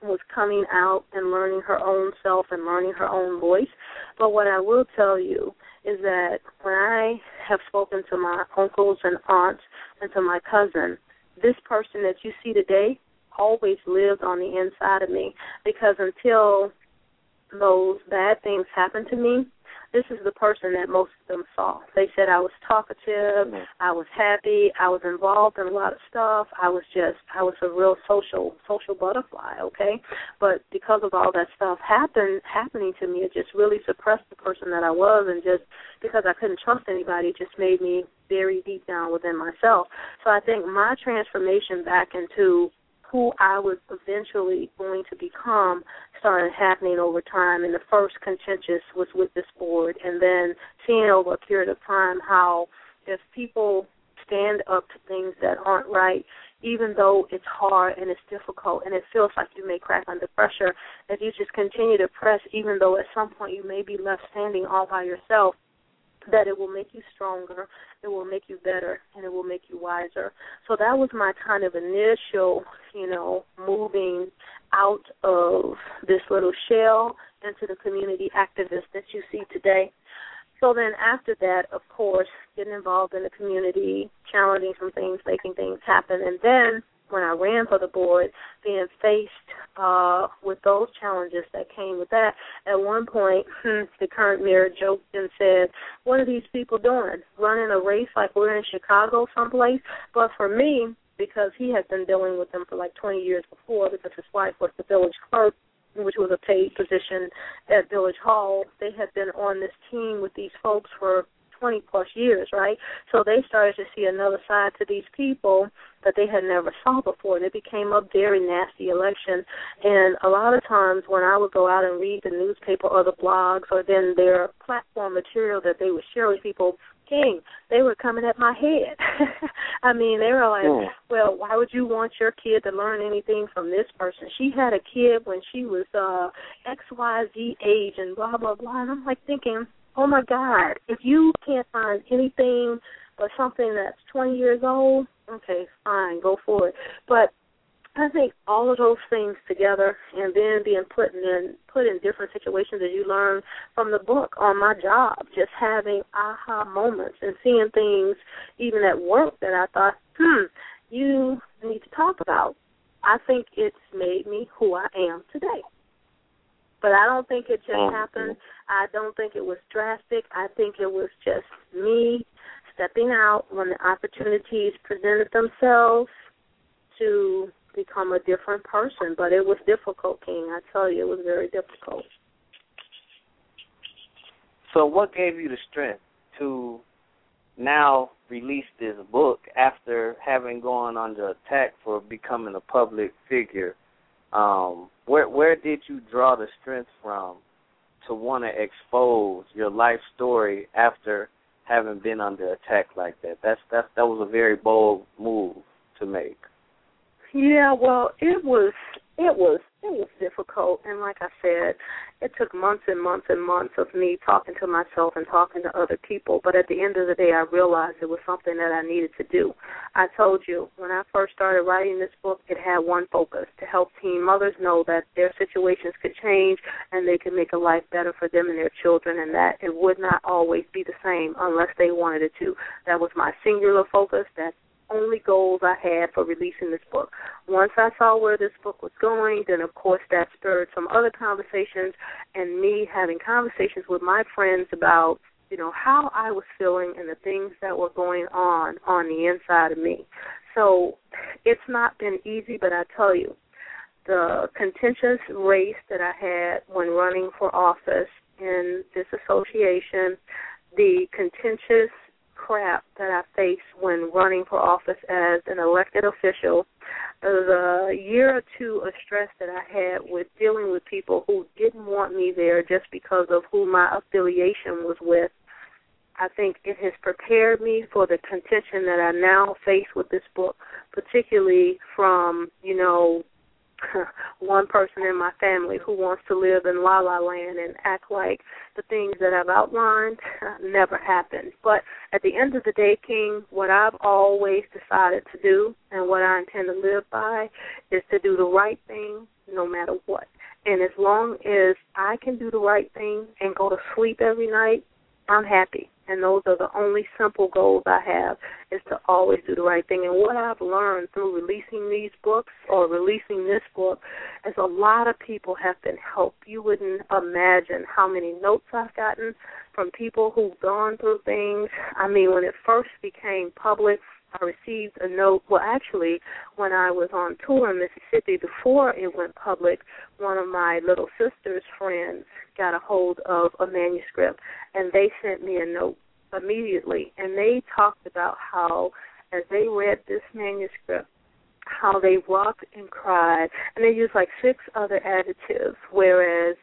was coming out and learning her own self and learning her own voice. But what I will tell you is that when I have spoken to my uncles and aunts and to my cousin, this person that you see today always lived on the inside of me because until those bad things happened to me, this is the person that most of them saw. They said I was talkative, mm-hmm. I was happy, I was involved in a lot of stuff. I was just I was a real social social butterfly, okay? But because of all that stuff happened happening to me, it just really suppressed the person that I was and just because I couldn't trust anybody, it just made me very deep down within myself. So I think my transformation back into who I was eventually going to become started happening over time. And the first contentious was with this board, and then seeing over a period of time how if people stand up to things that aren't right, even though it's hard and it's difficult and it feels like you may crack under pressure, if you just continue to press, even though at some point you may be left standing all by yourself, that it will make you stronger, it will make you better, and it will make you wiser. So that was my kind of initial, you know, moving out of this little shell into the community activist that you see today. So then after that, of course, getting involved in the community, challenging some things, making things happen, and then when I ran for the board, being faced uh, with those challenges that came with that. At one point, the current mayor joked and said, "What are these people doing? Running a race like we're in Chicago someplace?" But for me, because he had been dealing with them for like 20 years before, because his wife was the village clerk which was a paid position at Village Hall, they had been on this team with these folks for 20 plus years, right? So they started to see another side to these people that they had never saw before. And it became a very nasty election. And a lot of times when I would go out and read the newspaper or the blogs or then their platform material that they would share with people, King, they were coming at my head. I mean, they were like, mm. "Well, why would you want your kid to learn anything from this person? She had a kid when she was uh X Y Z age and blah blah blah." And I'm like thinking, oh my God, if you can't find anything but something that's 20 years old, okay, fine, go for it. But I think all of those things together, and then being put in put in different situations as you learn from the book on my job, just having aha moments and seeing things even at work that I thought, hmm, you need to talk about. I think it's made me who I am today. But I don't think it just mm-hmm. happened. I don't think it was drastic. I think it was just me stepping out when the opportunities presented themselves to become a different person. But it was difficult, King. I tell you, it was very difficult. So, what gave you the strength to now release this book after having gone under attack for becoming a public figure? Um, where where did you draw the strength from to want to expose your life story after having been under attack like that? That's that that was a very bold move to make. Yeah, well, it was it was it was difficult and like I said, it took months and months and months of me talking to myself and talking to other people, but at the end of the day I realized it was something that I needed to do. I told you when I first started writing this book, it had one focus to help teen mothers know that their situations could change and they could make a life better for them and their children and that it would not always be the same unless they wanted it to. That was my singular focus. That's only goals I had for releasing this book. Once I saw where this book was going, then of course that spurred some other conversations and me having conversations with my friends about, you know, how I was feeling and the things that were going on on the inside of me. So it's not been easy, but I tell you, the contentious race that I had when running for office in this association, the contentious crap that I faced when running for office as an elected official, the year or two of stress that I had with dealing with people who didn't want me there just because of who my affiliation was with, I think it has prepared me for the contention that I now face with this book, particularly from, you know, one person in my family who wants to live in la la land and act like the things that I've outlined uh, never happened. But at the end of the day, King, what I've always decided to do and what I intend to live by is to do the right thing no matter what. And as long as I can do the right thing and go to sleep every night, I'm happy. And those are the only simple goals I have is to always do the right thing. And what I've learned through releasing these books or releasing this book is a lot of people have been helped. You wouldn't imagine how many notes I've gotten from people who've gone through things. I mean, when it first became public, I received a note. Well, actually, when I was on tour in Mississippi before it went public, one of my little sister's friends got a hold of a manuscript, and they sent me a note immediately. And they talked about how, as they read this manuscript, how they rocked and cried, and they used like six other adjectives, whereas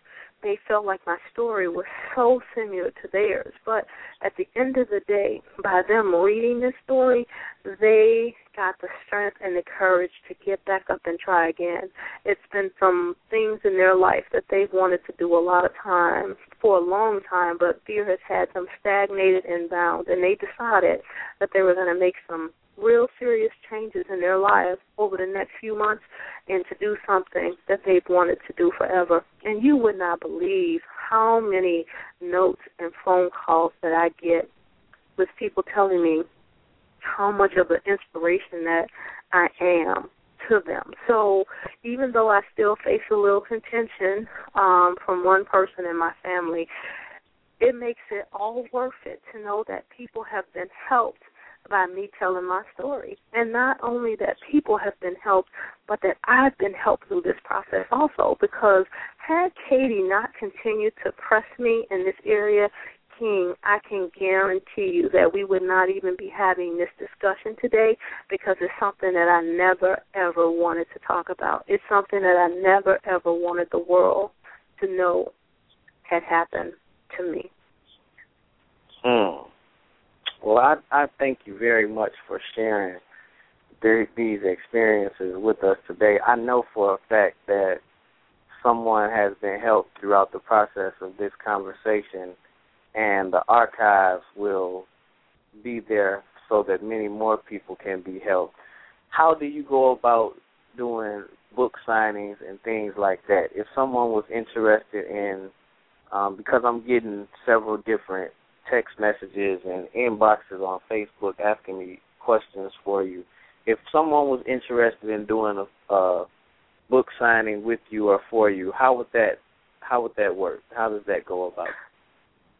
they felt like my story was so similar to theirs. But at the end of the day, by them reading this story, they got the strength and the courage to get back up and try again. It's been some things in their life that they've wanted to do a lot of time for a long time, but fear has had them stagnated and bound, and they decided that they were going to make some real serious changes in their lives over the next few months and to do something that they've wanted to do forever. And you would not believe how many notes and phone calls that I get with people telling me how much of an inspiration that I am to them. So even though I still face a little contention um, from one person in my family, it makes it all worth it to know that people have been helped by me telling my story. And not only that people have been helped, but that I've been helped through this process also because had Katie not continued to press me in this area, King, I can guarantee you that we would not even be having this discussion today because it's something that I never ever wanted to talk about. It's something that I never ever wanted the world to know had happened to me. Hmm. Well, I I thank you very much for sharing these experiences with us today. I know for a fact that someone has been helped throughout the process of this conversation, and the archives will be there so that many more people can be helped. How do you go about doing book signings and things like that? If someone was interested in, um, because I'm getting several different text messages and inboxes on Facebook asking me questions for you. If someone was interested in doing a, a book signing with you or for you, how would that how would that work? How does that go about?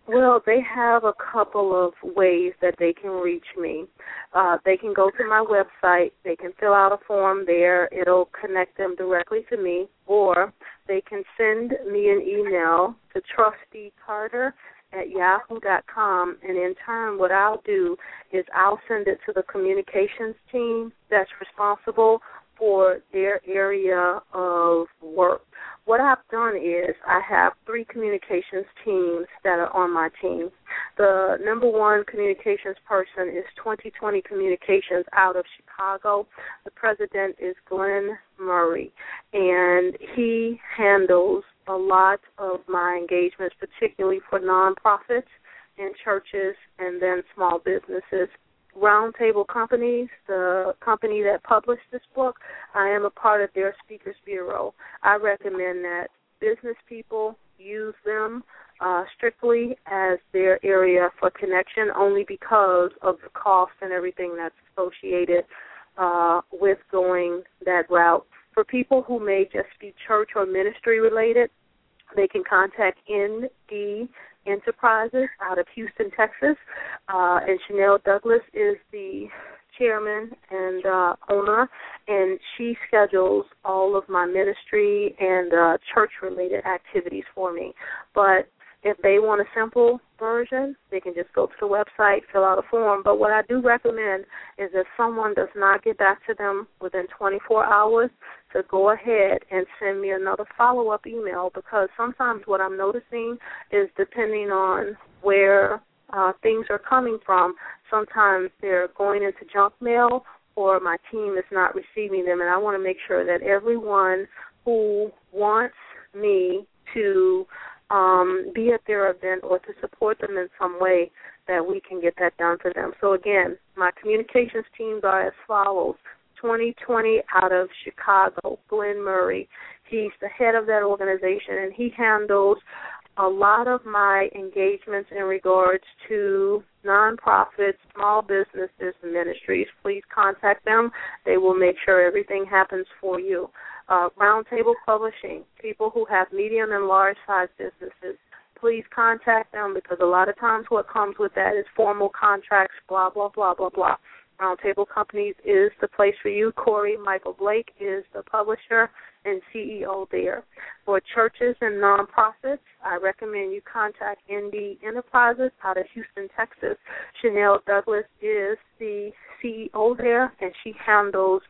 Well, they have a couple of ways that they can reach me. Uh, they can go to my website. They can fill out a form there. It'll connect them directly to me. Or they can send me an email to Trustee Carter at yahoo.com, and in turn, what I'll do is I'll send it to the communications team that's responsible for their area of work. What I've done is I have three communications teams that are on my team. The number one communications person is 2020 Communications out of Chicago. The president is Glenn Murray, and he handles a lot of my engagements, particularly for nonprofits and churches and then small businesses. Roundtable Companies, the company that published this book, I am a part of their Speakers Bureau. I recommend that business people use them uh, strictly as their area for connection only because of the cost and everything that's associated uh, with going that route. For people who may just be church or ministry related, they can contact ND Enterprises out of Houston, Texas. Uh, and Chanel Douglas is the chairman and uh, owner, and she schedules all of my ministry and uh, church related activities for me. But if they want a simple version, they can just go to the website, fill out a form. But what I do recommend is if someone does not get back to them within 24 hours, to go ahead and send me another follow up email because sometimes what I'm noticing is depending on where uh, things are coming from, sometimes they're going into junk mail or my team is not receiving them. And I want to make sure that everyone who wants me to um, be at their event or to support them in some way that we can get that done for them. So again, my communications teams are as follows. 2020 out of Chicago, Glenn Murray. He's the head of that organization, and he handles a lot of my engagements in regards to nonprofits, small businesses, ministries. Please contact them. They will make sure everything happens for you. Uh, Roundtable Publishing, people who have medium and large size businesses, please contact them because a lot of times what comes with that is formal contracts, blah, blah, blah, blah, blah. Roundtable Companies is the place for you. Corey Michael Blake is the publisher and CEO there. For churches and nonprofits, I recommend you contact ND Enterprises out of Houston, Texas. Chanel Douglas is the CEO there, and she handles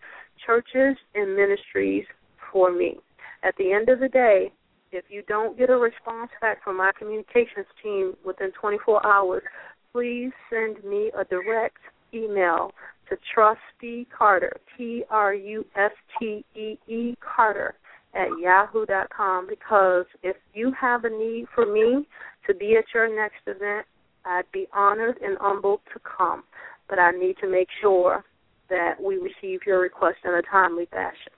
churches and ministries for me. At the end of the day, if you don't get a response back from my communications team within 24 hours, please send me a direct email to Trustee Carter, T R U S T E E Carter at yahoo.com because if you have a need for me to be at your next event, I'd be honored and humbled to come. But I need to make sure that we receive your request in a timely fashion.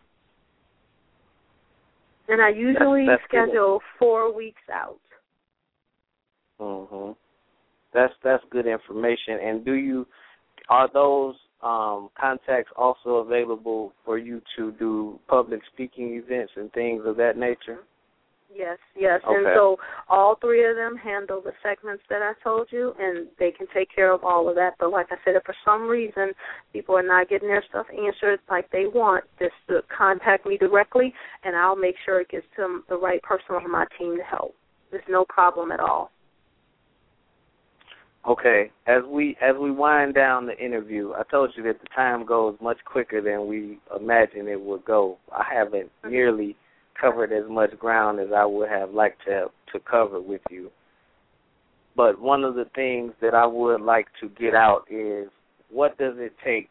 And I usually that's, that's schedule good. four weeks out. Mhm. That's that's good information. And do you are those um, contacts also available for you to do public speaking events and things of that nature? Yes, yes. Okay. And so all three of them handle the segments that I told you, and they can take care of all of that. But like I said, if for some reason people are not getting their stuff answered like they want, just to contact me directly, and I'll make sure it gets to the right person on my team to help. There's no problem at all. Okay, as we as we wind down the interview, I told you that the time goes much quicker than we imagined it would go. I haven't nearly covered as much ground as I would have liked to have, to cover with you. But one of the things that I would like to get out is what does it take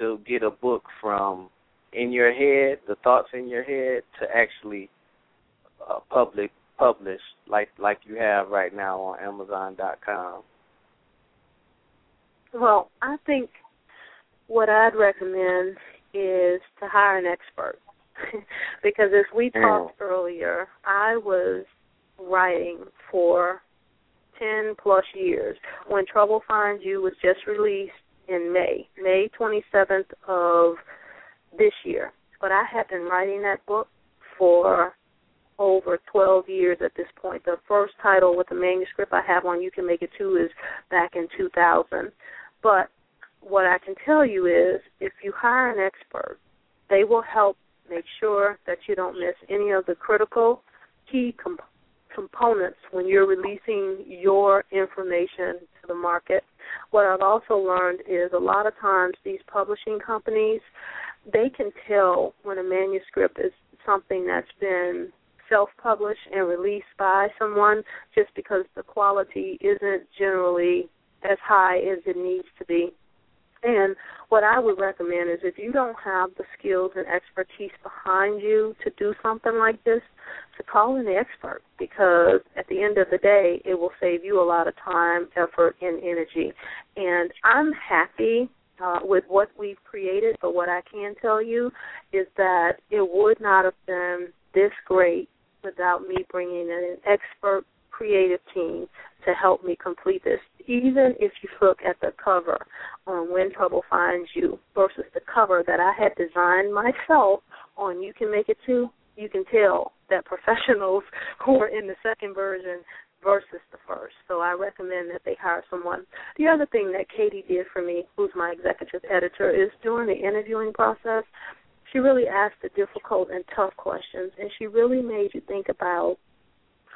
to get a book from in your head, the thoughts in your head, to actually uh, public published like like you have right now on Amazon.com. Well, I think what I'd recommend is to hire an expert. because as we mm. talked earlier, I was writing for 10 plus years. When Trouble Finds You was just released in May, May 27th of this year. But I had been writing that book for over 12 years at this point. The first title with the manuscript I have on You Can Make It Too is back in 2000. But what I can tell you is if you hire an expert, they will help make sure that you don't miss any of the critical key comp- components when you're releasing your information to the market. What I've also learned is a lot of times these publishing companies, they can tell when a manuscript is something that's been self-published and released by someone just because the quality isn't generally as high as it needs to be. And what I would recommend is if you don't have the skills and expertise behind you to do something like this, to call in the expert because at the end of the day, it will save you a lot of time, effort, and energy. And I'm happy uh, with what we've created, but what I can tell you is that it would not have been this great without me bringing in an expert creative team to help me complete this. Even if you look at the cover on When Trouble Finds You versus the cover that I had designed myself on You Can Make It Too, you can tell that professionals who are in the second version versus the first. So I recommend that they hire someone. The other thing that Katie did for me, who's my executive editor, is during the interviewing process, she really asked the difficult and tough questions, and she really made you think about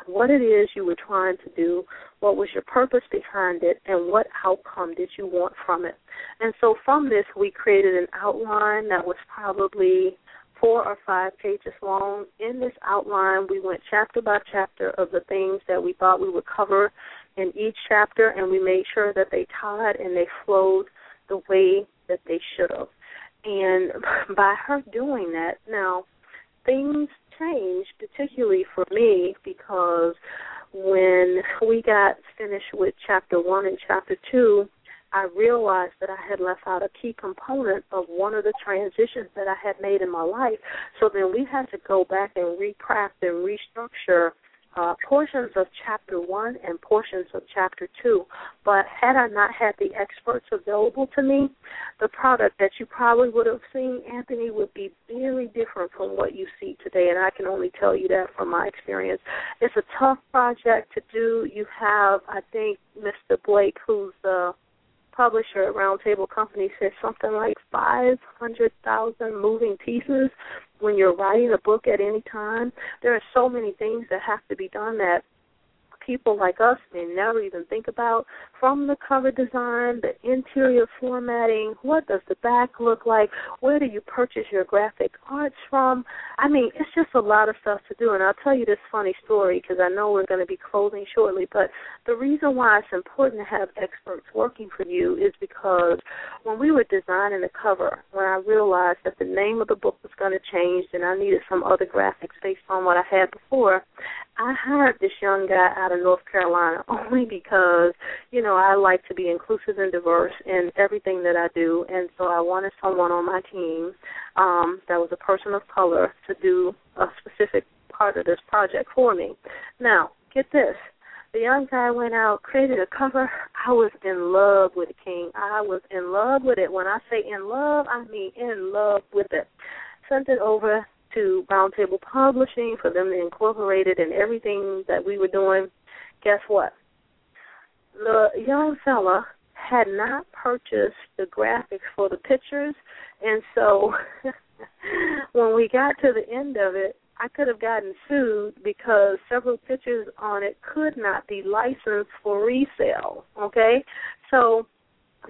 what it is you were trying to do, what was your purpose behind it, and what outcome did you want from it. And so from this, we created an outline that was probably four or five pages long. In this outline, we went chapter by chapter of the things that we thought we would cover in each chapter, and we made sure that they tied and they flowed the way that they should have. And by her doing that, now things changed, particularly for me, because when we got finished with chapter one and chapter two, I realized that I had left out a key component of one of the transitions that I had made in my life. So then we had to go back and recraft and restructure uh, portions of chapter one and portions of chapter two. But had I not had the experts available to me, the product that you probably would have seen, Anthony, would be very different from what you see today. And I can only tell you that from my experience. It's a tough project to do. You have, I think, Mr. Blake, who's the publisher at Roundtable Company said something like 500,000 moving pieces when you're writing a book at any time. There are so many things that have to be done that people like us may never even think about from the cover design, the interior formatting, what does the back look like, where do you purchase your graphic arts from? I mean, it's just a lot of stuff to do. And I'll tell you this funny story because I know we're going to be closing shortly. But the reason why it's important to have experts working for you is because when we were designing the cover, when I realized that the name of the book was going to change and I needed some other graphics based on what I had before, I hired this young guy out of North Carolina only because, you know, I like to be inclusive and diverse in everything that I do and so I wanted someone on my team um that was a person of color to do a specific part of this project for me. Now, get this. The young guy went out, created a cover. I was in love with it, King. I was in love with it. When I say in love, I mean in love with it. Sent it over to Roundtable Publishing for them to incorporate it in everything that we were doing. Guess what? The young fella had not purchased the graphics for the pictures, and so when we got to the end of it, I could have gotten sued because several pictures on it could not be licensed for resale. Okay, so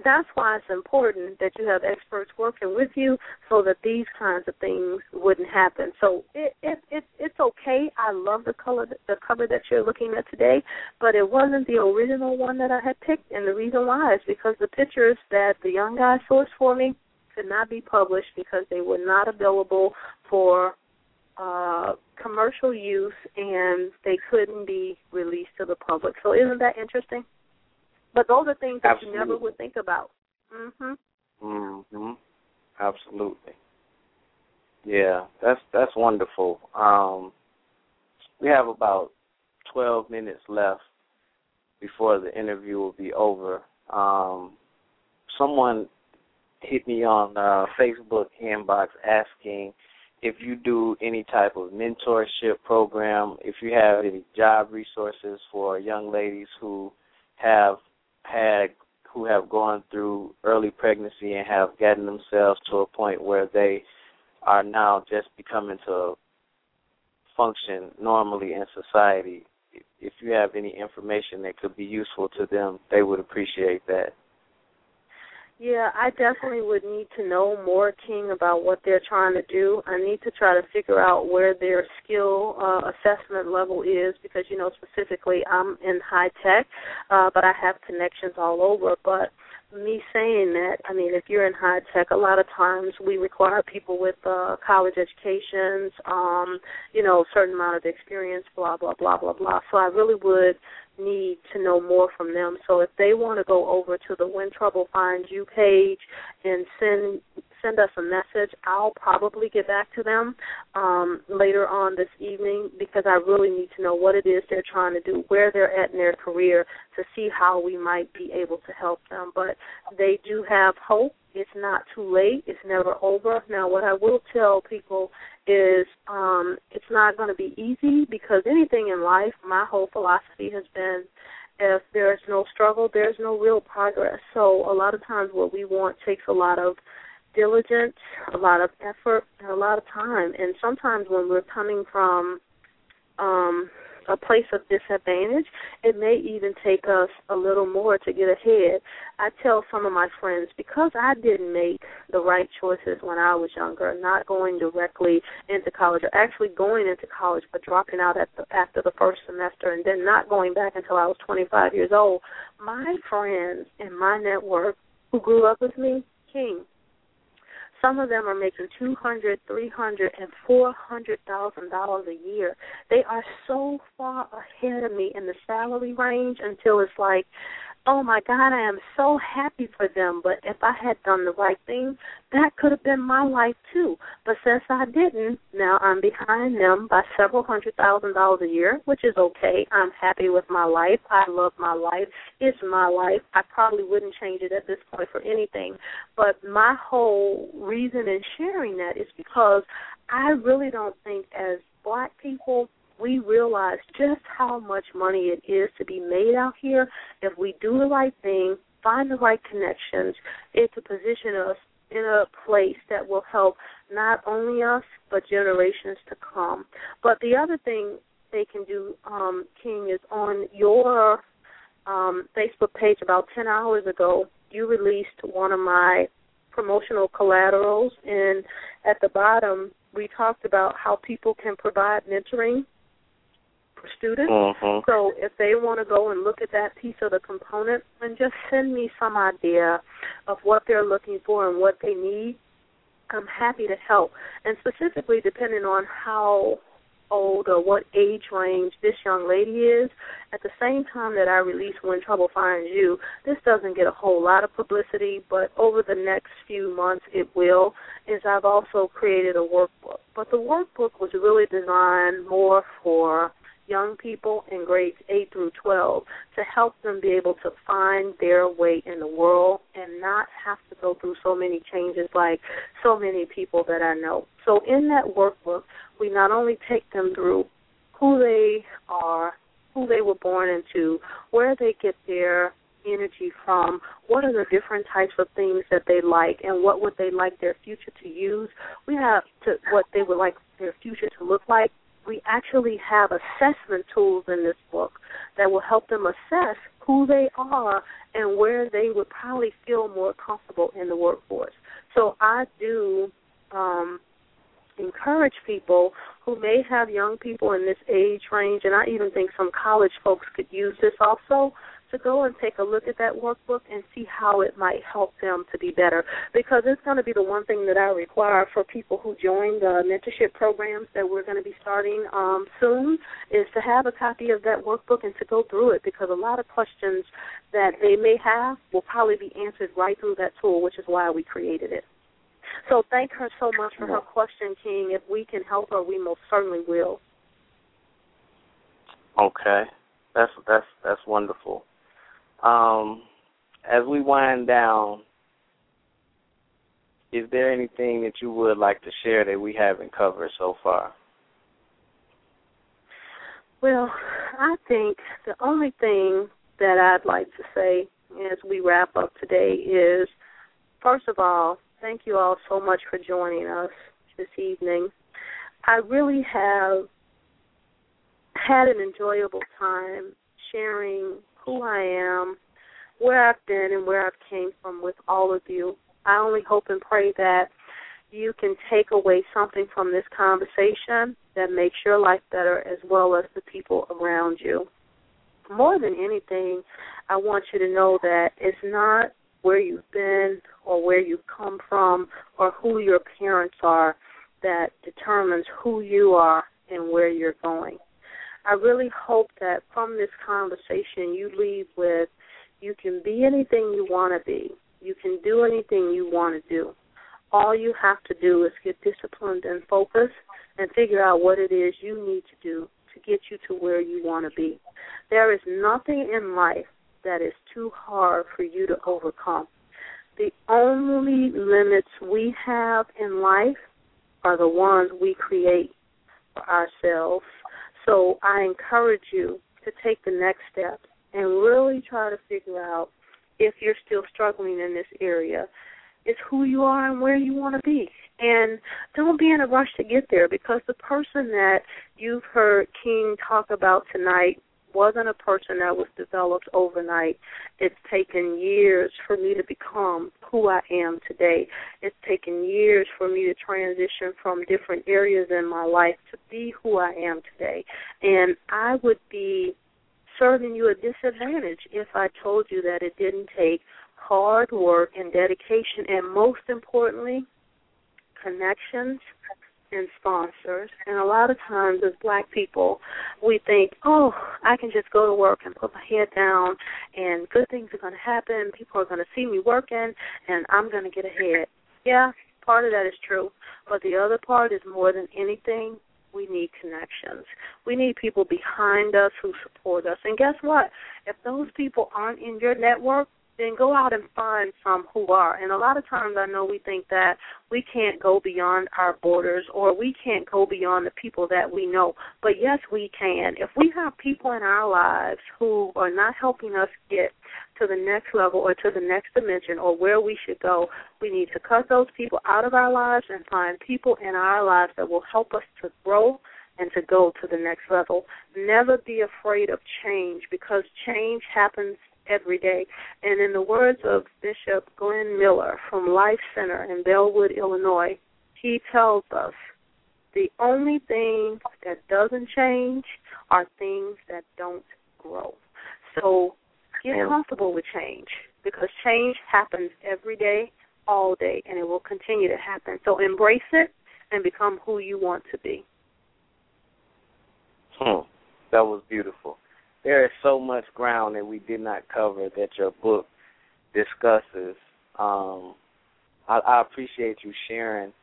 that's why it's important that you have experts working with you so that these kinds of things wouldn't happen. So it it, it it's okay. I love the color the cover that you're looking at today, but it wasn't the original one that I had picked and the reason why is because the pictures that the young guy sourced for me could not be published because they were not available for uh commercial use and they couldn't be released to the public. So isn't that interesting? But those are things that Absolutely. you never would think about. Mhm. Mhm. Absolutely. Yeah, that's that's wonderful. Um we have about 12 minutes left before the interview will be over. Um someone hit me on uh Facebook inbox asking if you do any type of mentorship program, if you have any job resources for young ladies who have had who have gone through early pregnancy and have gotten themselves to a point where they are now just becoming to function normally in society. If you have any information that could be useful to them, they would appreciate that. Yeah, I definitely would need to know more, King, about what they're trying to do. I need to try to figure out where their skill uh, assessment level is because, you know, specifically I'm in high tech, uh, but I have connections all over. But me saying that, I mean, if you're in high tech, a lot of times we require people with uh, college educations, um, you know, certain amount of experience, blah blah blah blah blah. So I really would need to know more from them. So if they want to go over to the When Trouble Finds You page and send send us a message, I'll probably get back to them um, later on this evening because I really need to know what it is they're trying to do, where they're at in their career, to see how we might be able to help them. But they do have hope. It's not too late. It's never over. Now, what I will tell people is um, it's not going to be easy because anything in life, my whole philosophy has been if there's no struggle, there's no real progress. So a lot of times what we want takes a lot of diligence, a lot of effort, and a lot of time. And sometimes when we're coming from um a place of disadvantage, it may even take us a little more to get ahead. I tell some of my friends because I didn't make the right choices when I was younger, not going directly into college, or actually going into college but dropping out at the, after the first semester, and then not going back until I was 25 years old. My friends in my network who grew up with me, King, some of them are making two hundred, three hundred, and four hundred thousand dollars a year. They are so far ahead of me in the salary range until it's like, oh my God, I am so happy for them. But if I had done the right thing, that could have been my life too. But since I didn't, now I'm behind them by several hundred thousand dollars a year, which is okay. I'm happy with my life. I love my life. It's my life. I probably wouldn't change it at this point for anything. But my whole reason in sharing that is because I really don't think as black people we realize just how much money it is to be made out here. If we do the right thing, find the right connections, it to position us in a place that will help not only us but generations to come. But the other thing they can do, um, King, is on your um, Facebook page about ten hours ago, you released one of my promotional collaterals. And at the bottom we talked about how people can provide mentoring for students. Mm-hmm. So if they want to go and look at that piece of the component and just send me some idea of what they're looking for and what they need, I'm happy to help. And specifically depending on how old or what age range this young lady is. At the same time that I release When Trouble Finds You, this doesn't get a whole lot of publicity, but over the next few months it will, is I've also created a workbook. But the workbook was really designed more for young people in grades 8 through 12 to help them be able to find their way in the world and not have to go through so many changes like so many people that I know. So in that workbook, we not only take them through who they are, who they were born into, where they get their energy from, what are the different types of things that they like, and what would they like their future to use. We have to what they would like their future to look like we actually have assessment tools in this book that will help them assess who they are and where they would probably feel more comfortable in the workforce. So I do um, encourage people who may have young people in this age range, and I even think some college folks could use this also to go and take a look at that workbook and see how it might help them to be better. Because it's going to be the one thing that I require for people who join the mentorship programs that we're going to be starting um, soon is to have a copy of that workbook and to go through it because a lot of questions that they may have will probably be answered right through that tool, which is why we created it. So thank her so much for her question, King. If we can help her, we most certainly will. Okay, that's that's that's wonderful. Um, as we wind down, is there anything that you would like to share that we haven't covered so far? Well, I think the only thing that I'd like to say as we wrap up today is first of all, thank you all so much for joining us this evening. I really have had an enjoyable time sharing who I am, where I've been, and where I've came from with all of you. I only hope and pray that you can take away something from this conversation that makes your life better as well as the people around you. More than anything, I want you to know that it's not where you've been or where you've come from or who your parents are that determines who you are and where you're going. I really hope that from this conversation you leave with you can be anything you want to be. You can do anything you want to do. All you have to do is get disciplined and focused and figure out what it is you need to do to get you to where you want to be. There is nothing in life that is too hard for you to overcome. The only limits we have in life are the ones we create for ourselves. So I encourage you to take the next step and really try to figure out if you're still struggling in this area It's who you are and where you want to be. And don't be in a rush to get there because the person that you've heard King talk about tonight wasn't a person that was developed overnight. It's taken years for me to become who I am today. It's taken years for me to transition from different areas in my life to be who I am today. And I would be serving you a disadvantage if I told you that it didn't take hard work and dedication and most importantly, connections, and sponsors. And a lot of times, as black people, we think, oh, I can just go to work and put my head down, and good things are going to happen. People are going to see me working, and I'm going to get ahead. Yeah, part of that is true. But the other part is more than anything, we need connections. We need people behind us who support us. And guess what? If those people aren't in your network, then go out and find some who are. And a lot of times I know we think that we can't go beyond our borders or we can't go beyond the people that we know. But yes, we can. If we have people in our lives who are not helping us get to the next level or to the next dimension or where we should go, we need to cut those people out of our lives and find people in our lives that will help us to grow and to go to the next level. Never be afraid of change because change happens every day. And in the words of Bishop Glenn Miller from Life Center in Bellwood, Illinois, he tells us the only thing that doesn't change are things that don't grow. So get comfortable with change because change happens every day, all day, and it will continue to happen. So embrace it and become who you want to be. Hmm. That was beautiful there is so much ground that we did not cover that your book discusses. Um, I, I appreciate you sharing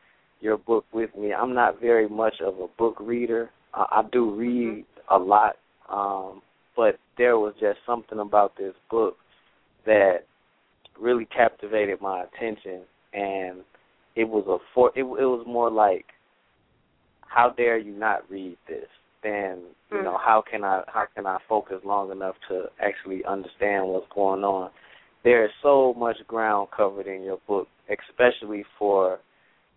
your book with me. I'm not very much of a book reader. I, I do read a lot, um, but there was just something about this book that really captivated my attention, and it was a for it, it was more like, how dare you not read this? Then you know how can I how can I focus long enough to actually understand what's going on. There is so much ground covered in your book, especially for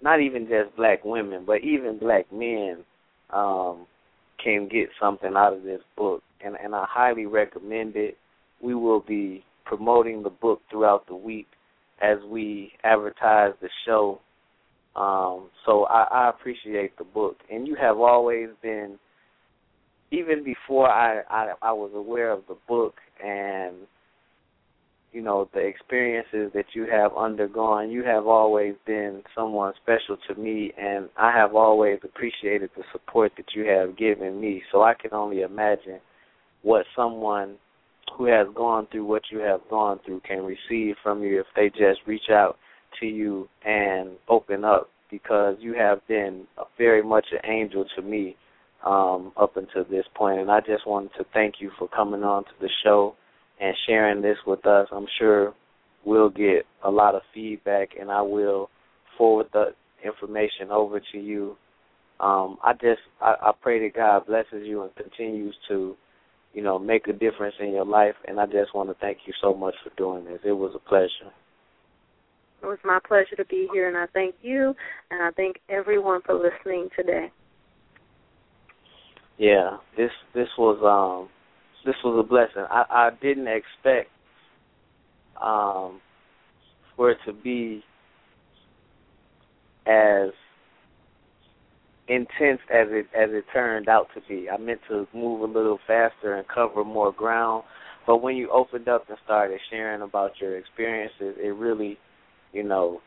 not even just black women, but even black men um, can get something out of this book, and and I highly recommend it. We will be promoting the book throughout the week as we advertise the show. Um, so I, I appreciate the book, and you have always been even before I, I I was aware of the book and you know the experiences that you have undergone, you have always been someone special to me, and I have always appreciated the support that you have given me. So I can only imagine what someone who has gone through what you have gone through can receive from you if they just reach out to you and open up because you have been very much an angel to me um, up until this point. And I just wanted to thank you for coming on to the show and sharing this with us. I'm sure we'll get a lot of feedback, and I will forward the information over to you. Um, I just I, I pray that God blesses you and continues to, you know, make a difference in your life. And I just want to thank you so much for doing this. It was a pleasure. It was my pleasure to be here, and I thank you, and I thank everyone for listening today yeah, this this was um this was a blessing. I, I didn't expect um for it to be as intense as it as it turned out to be. I meant to move a little faster and cover more ground, but when you opened up and started sharing about your experiences, it really, you know,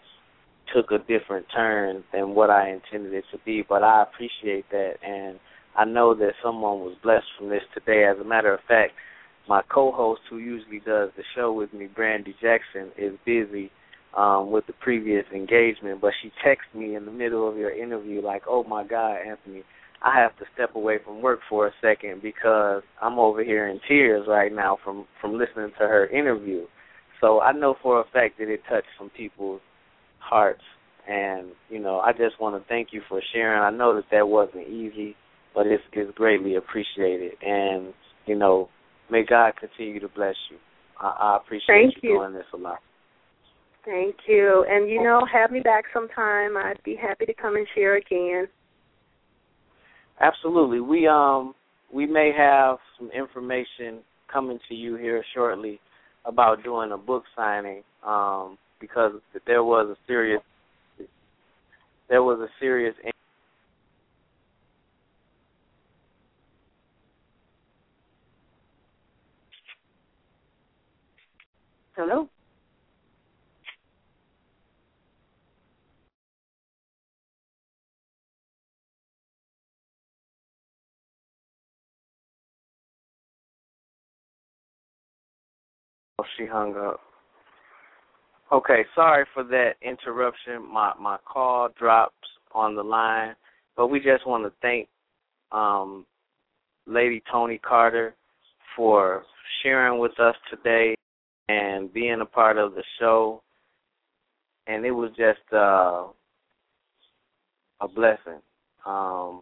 took a different turn than what I intended it to be. But I appreciate that and I know that someone was blessed from this today. As a matter of fact, my co-host who usually does the show with me, Brandi Jackson, is busy um, with the previous engagement, but she texted me in the middle of your interview like, "Oh my God, Anthony, I have to step away from work for a second because I'm over here in tears right now from from listening to her interview." So I know for a fact that it touched some people's hearts, and you know, I just want to thank you for sharing. I know that that wasn't easy but it's, it's greatly appreciated. And you know, may God continue to bless you. I, I appreciate Thank you, you doing this a lot. Thank you. And you know, have me back sometime. I'd be happy to come and share again. Absolutely. We um we may have some information coming to you here shortly about doing a book signing um because there was a serious there was a serious Hello oh, she hung up. Okay, sorry for that interruption. My my call drops on the line, but we just want to thank um, Lady Tony Carter for sharing with us today and being a part of the show. And it was just uh, a blessing um,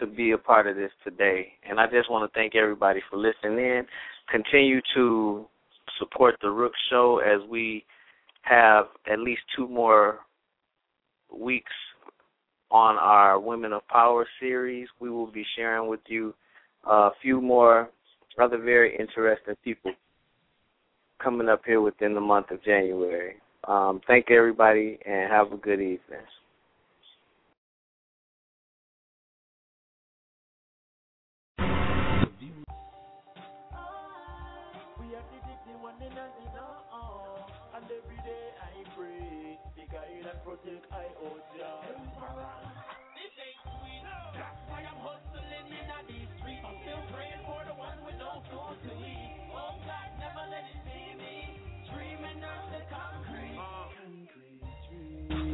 to be a part of this today. And I just want to thank everybody for listening in. Continue to support the Rook Show as we have at least two more weeks on our Women of Power series. We will be sharing with you a few more other very interesting people coming up here within the month of January. Um, thank everybody and have a good evening. I out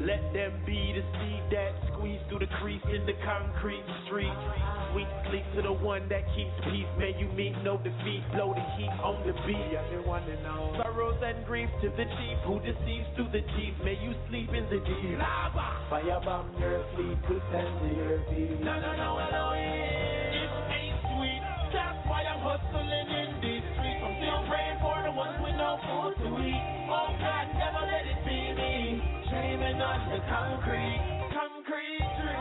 Let them be the seed that squeeze through the crease in the concrete street. Sweet sleep to the one that keeps peace. May you meet no defeat. Blow the heat on the beat. Yeah, they want to know. Sorrows and grief to the chief who deceives through the chief. May you sleep in the deep. Lava. Fire bomb your sleep to send to your feet. No, no, no, Elohim. Dreaming on the concrete, concrete street.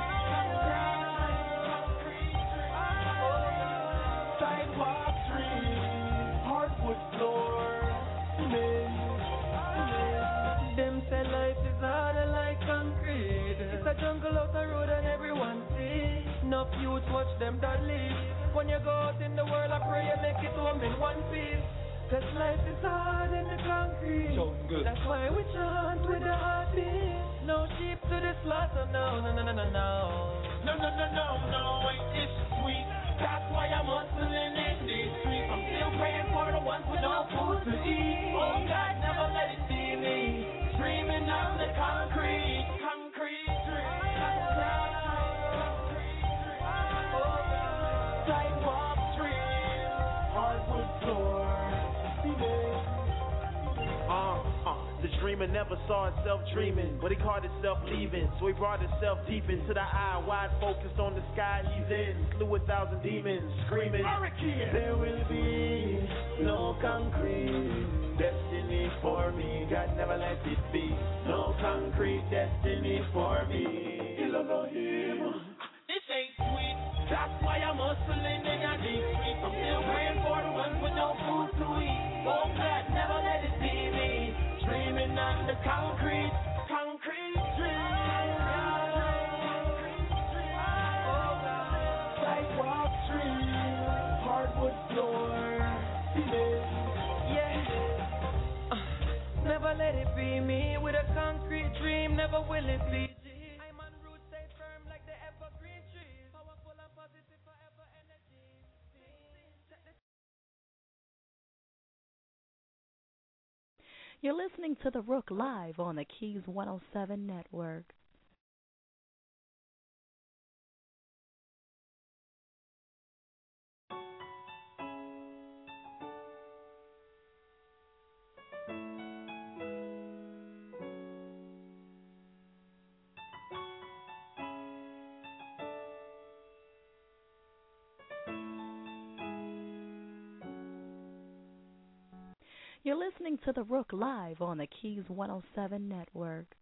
Sidewalk street, hardwood floor, Them say life is harder like concrete. It's a jungle out the road and everyone see. No youth watch them that live. When you go out in the world, I pray you make it home in one piece. Cause life is hard in the concrete. That's why we chant with the heartbeat. No sheep to the slaughter, no, no, no, no, no, no. No, no, no, no, no, ain't this sweet? That's why I'm hustling in these streets. I'm still praying for the ones with no food to eat. Oh God, never let it see me. Dreaming on the concrete, concrete dreamer never saw itself dreaming, but he caught itself leaving. So he brought itself deep into the eye, wide focused on the sky he's in. Slew a thousand demons, screaming, There will be no concrete destiny for me. God never let it be. No concrete destiny for me. Elohim. This ain't sweet. That's why I'm hustling in the deep streets. I'm still praying for the ones with no food to eat. Oh God, never The concrete, concrete. Sidewalk street, hardwood floor. Yeah. Uh, never let it be me with a concrete dream. Never will it be. You're listening to The Rook live on the Keys 107 network. Listening to The Rook live on the Keys 107 network.